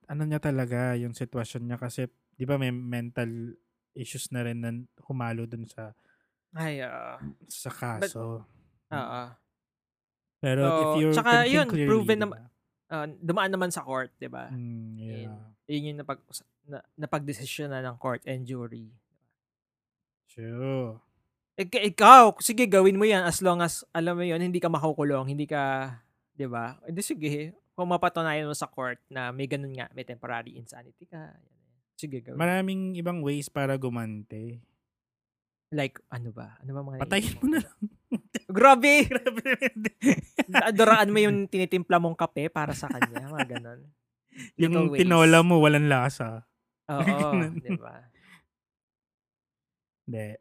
[SPEAKER 1] ano niya talaga, yung sitwasyon niya kasi, di ba may mental issues na rin na humalo dun sa
[SPEAKER 2] ay, ah,
[SPEAKER 1] sa kaso.
[SPEAKER 2] oo.
[SPEAKER 1] Pero
[SPEAKER 2] So,
[SPEAKER 1] if you're
[SPEAKER 2] tsaka yun,
[SPEAKER 1] clearly,
[SPEAKER 2] proven naman-
[SPEAKER 1] ba?
[SPEAKER 2] Ah, dumaan naman sa court, 'di ba?
[SPEAKER 1] Mm, yeah.
[SPEAKER 2] Yun yung napag na, napagdesisyon na ng court and jury.
[SPEAKER 1] True.
[SPEAKER 2] Ik- ikaw, sige, gawin mo yan as long as, alam mo yun, hindi ka makukulong, hindi ka, di ba? Hindi, sige. Kung mapatunayan mo sa court na may ganun nga, may temporary insanity ka. Sige, gawin.
[SPEAKER 1] Maraming ibang ways para gumante.
[SPEAKER 2] like, ano ba? Ano ba mga
[SPEAKER 1] Patayin mo na lang. *laughs*
[SPEAKER 2] Grabe!
[SPEAKER 1] Grabe.
[SPEAKER 2] Adoraan mo yung tinitimpla mong kape para sa kanya, mga ganun. *laughs*
[SPEAKER 1] yung tinola mo, walang lasa.
[SPEAKER 2] Oo, *laughs* di ba?
[SPEAKER 1] Hindi.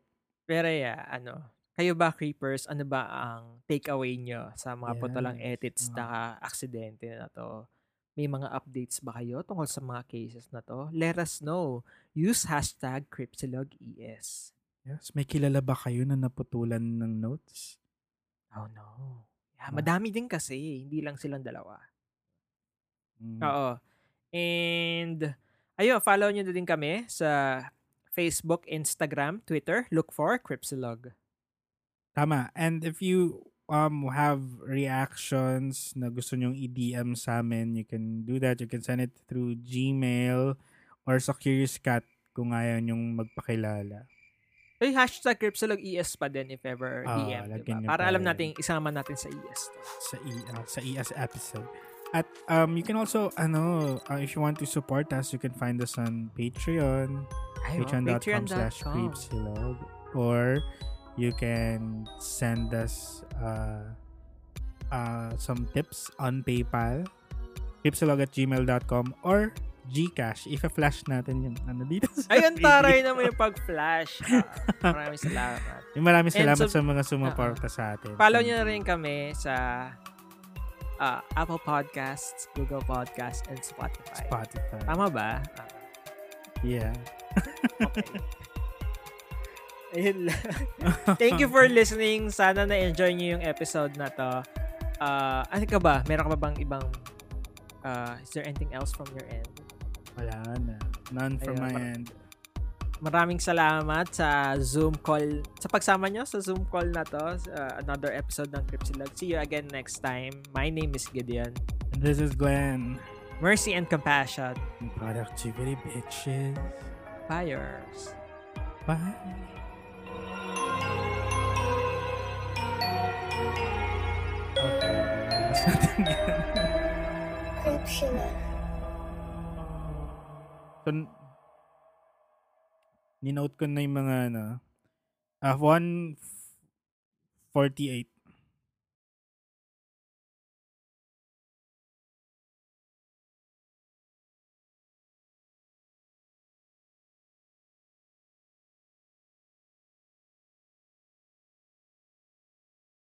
[SPEAKER 2] Pero yeah, ano, kayo ba creepers, ano ba ang takeaway nyo sa mga
[SPEAKER 1] Yes.
[SPEAKER 2] putulang edits na aksidente na to? May mga updates ba kayo tungkol sa mga cases na to? Let us know. Use hashtag CryptologES.
[SPEAKER 1] Yes. May kilala ba kayo na naputulan ng notes?
[SPEAKER 2] Oh no. Yeah,
[SPEAKER 1] Ah.
[SPEAKER 2] madami din kasi, hindi lang silang dalawa.
[SPEAKER 1] Mm.
[SPEAKER 2] Oo. And, ayun, follow nyo na din kami sa Facebook, Instagram, Twitter. Look for Cripsilog.
[SPEAKER 1] Tama. And if you um have reactions na gusto nyong i-DM sa amin, you can do that. You can send it through Gmail or sa Curious Cat kung ayaw nyong magpakilala.
[SPEAKER 2] Ay, hashtag CrypsilogES pa din if ever DM,
[SPEAKER 1] lagyan
[SPEAKER 2] diba? Para
[SPEAKER 1] pa
[SPEAKER 2] alam natin, isama natin sa ES. to.
[SPEAKER 1] sa e, uh, sa ES episode. At um you can also ano uh, if you want to support us, you can find us on Patreon,
[SPEAKER 2] oh,
[SPEAKER 1] patreon.com slash creepsilog or you can send us uh, uh, some tips on PayPal creepsilog at gmail.com or Gcash. If-flash natin yung ano dito sa
[SPEAKER 2] Ayun, taray naman yung pag-flash. Ah, *laughs* maraming salamat.
[SPEAKER 1] Yung maraming salamat
[SPEAKER 2] sub-
[SPEAKER 1] sa mga sumuporta sa atin.
[SPEAKER 2] Follow nyo na rin kami sa ah, Apple Podcasts, Google Podcasts, and Spotify.
[SPEAKER 1] Spotify.
[SPEAKER 2] Tama ba? Ah,
[SPEAKER 1] Yeah.
[SPEAKER 2] okay. *laughs* Ayun lang. Thank you for *laughs* listening. Sana na-enjoy nyo yung episode na to. Ah, ano ka ba? Meron ka ba bang ibang ah, is there anything else from your end?
[SPEAKER 1] Wala na. None from
[SPEAKER 2] Ayun,
[SPEAKER 1] my
[SPEAKER 2] mar-
[SPEAKER 1] end.
[SPEAKER 2] Maraming salamat sa Zoom call, sa pagsama nyo sa Zoom call na to. sa another episode ng Cripsilog. See you again next time. My name is Gideon.
[SPEAKER 1] And this is Glenn.
[SPEAKER 2] Mercy and compassion.
[SPEAKER 1] Productivity bitches.
[SPEAKER 2] Fires.
[SPEAKER 1] Bye. Mas natin.
[SPEAKER 3] Cripsilog.
[SPEAKER 1] So, ninote ko na yung mga ano, ah, 148